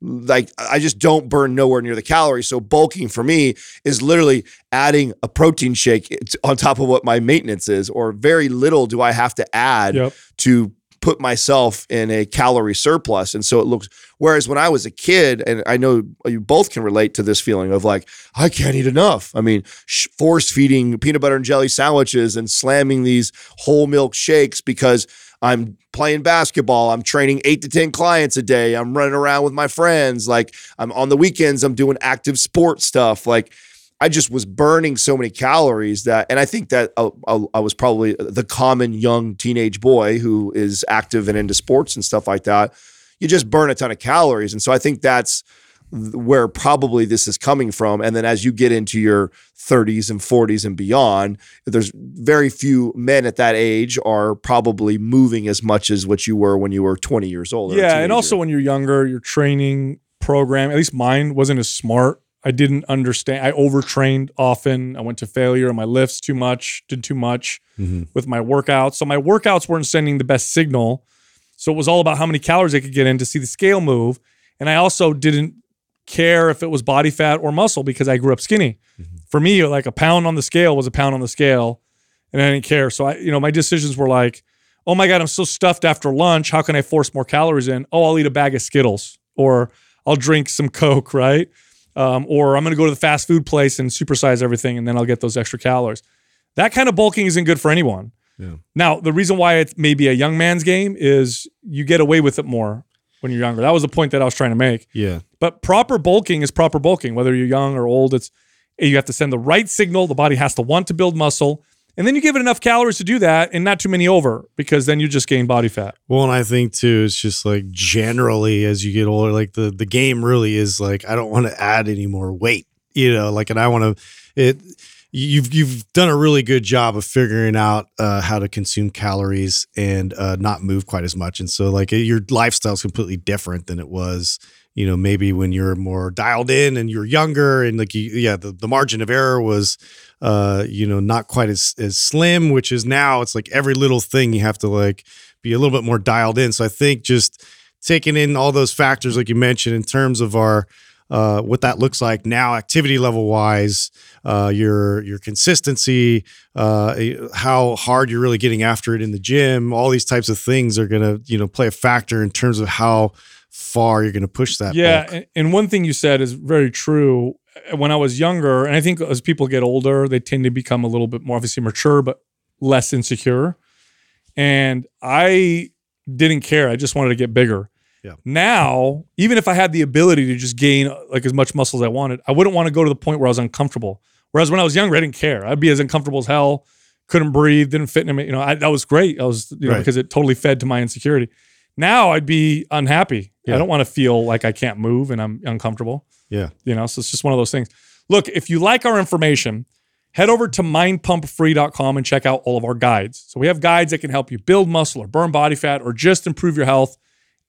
like I just don't burn nowhere near the calories. So bulking for me is literally adding a protein shake on top of what my maintenance is, or very little do I have to add Yep. to put myself in a calorie surplus. And so it looks, whereas when I was a kid, and I know you both can relate to this feeling of like, I can't eat enough. I mean, force feeding peanut butter and jelly sandwiches and slamming these whole milk shakes because I'm playing basketball. I'm training eight to 10 clients a day. I'm running around with my friends. Like I'm on the weekends, I'm doing active sport stuff. Like I just was burning so many calories that, and I think that uh, uh, I was probably the common young teenage boy who is active and into sports and stuff like that. You just burn a ton of calories. And so I think that's where probably this is coming from. And then as you get into your 30s and 40s and beyond, there's very few men at that age are probably moving as much as what you were when you were 20 years old. Yeah, and also when you're younger, your training program, at least mine, wasn't as smart. I didn't understand. I overtrained often. I went to failure on my lifts too much, did too much Mhm. with my workouts. So my workouts weren't sending the best signal. So it was all about how many calories I could get in to see the scale move. And I also didn't care if it was body fat or muscle because I grew up skinny. For me, like a pound on the scale was a pound on the scale, and I didn't care. So I, you know, my decisions were like, oh my god, I'm so stuffed after lunch. How can I force more calories in? Oh, I'll eat a bag of Skittles, or I'll drink some Coke, right? Um, or I'm going to go to the fast food place and supersize everything, and then I'll get those extra calories. That kind of bulking isn't good for anyone. Yeah. Now, the reason why it may be a young man's game is you get away with it more when you're younger. That was the point that I was trying to make. Yeah. But proper bulking is proper bulking, whether you're young or old. It's you have to send the right signal. The body has to want to build muscle, and then you give it enough calories to do that, and not too many over, because then you just gain body fat. Well, and I think too, it's just like generally as you get older, like the the game really is like I don't want to add any more weight, you know, like and I want to it. You've you've done a really good job of figuring out uh, how to consume calories and uh, not move quite as much, and so like your lifestyle is completely different than it was, you know, maybe when you're more dialed in and you're younger, and like you, yeah, the, the margin of error was, uh, you know, not quite as as slim, which is now it's like every little thing you have to like be a little bit more dialed in. So I think just taking in all those factors, like you mentioned, in terms of our uh, what that looks like now, activity level wise, uh, your your consistency, uh, how hard you're really getting after it in the gym. All these types of things are gonna you know play a factor in terms of how far you're gonna push that. Yeah, and- and one thing you said is very true. When I was younger, and I think as people get older, they tend to become a little bit more obviously mature, but less insecure. And I didn't care. I just wanted to get bigger. Yeah. Now, even if I had the ability to just gain like as much muscle as I wanted, I wouldn't want to go to the point where I was uncomfortable. Whereas when I was younger, I didn't care. I'd be as uncomfortable as hell, couldn't breathe, didn't fit in. You know, I, that was great. I was, you know, Right. because it totally fed to my insecurity. Now I'd be unhappy. Yeah. I don't want to feel like I can't move and I'm uncomfortable. Yeah, You know, so it's just one of those things. Look, if you like our information, head over to mindpumpfree.com and check out all of our guides. So we have guides that can help you build muscle or burn body fat or just improve your health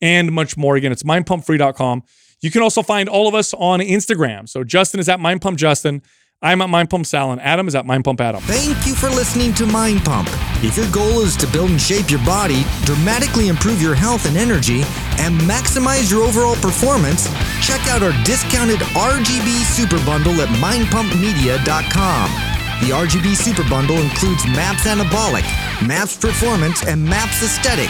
and much more. Again, it's mindpumpfree.com. You can also find all of us on Instagram. So Justin is at mindpumpjustin. I'm at mindpumpsal and Adam is at Mind Pump Adam. Thank you for listening to Mind Pump. If your goal is to build and shape your body, dramatically improve your health and energy, and maximize your overall performance, check out our discounted RGB Super Bundle at mindpumpmedia.com. The RGB Super Bundle includes MAPS Anabolic, MAPS Performance, and MAPS Aesthetic.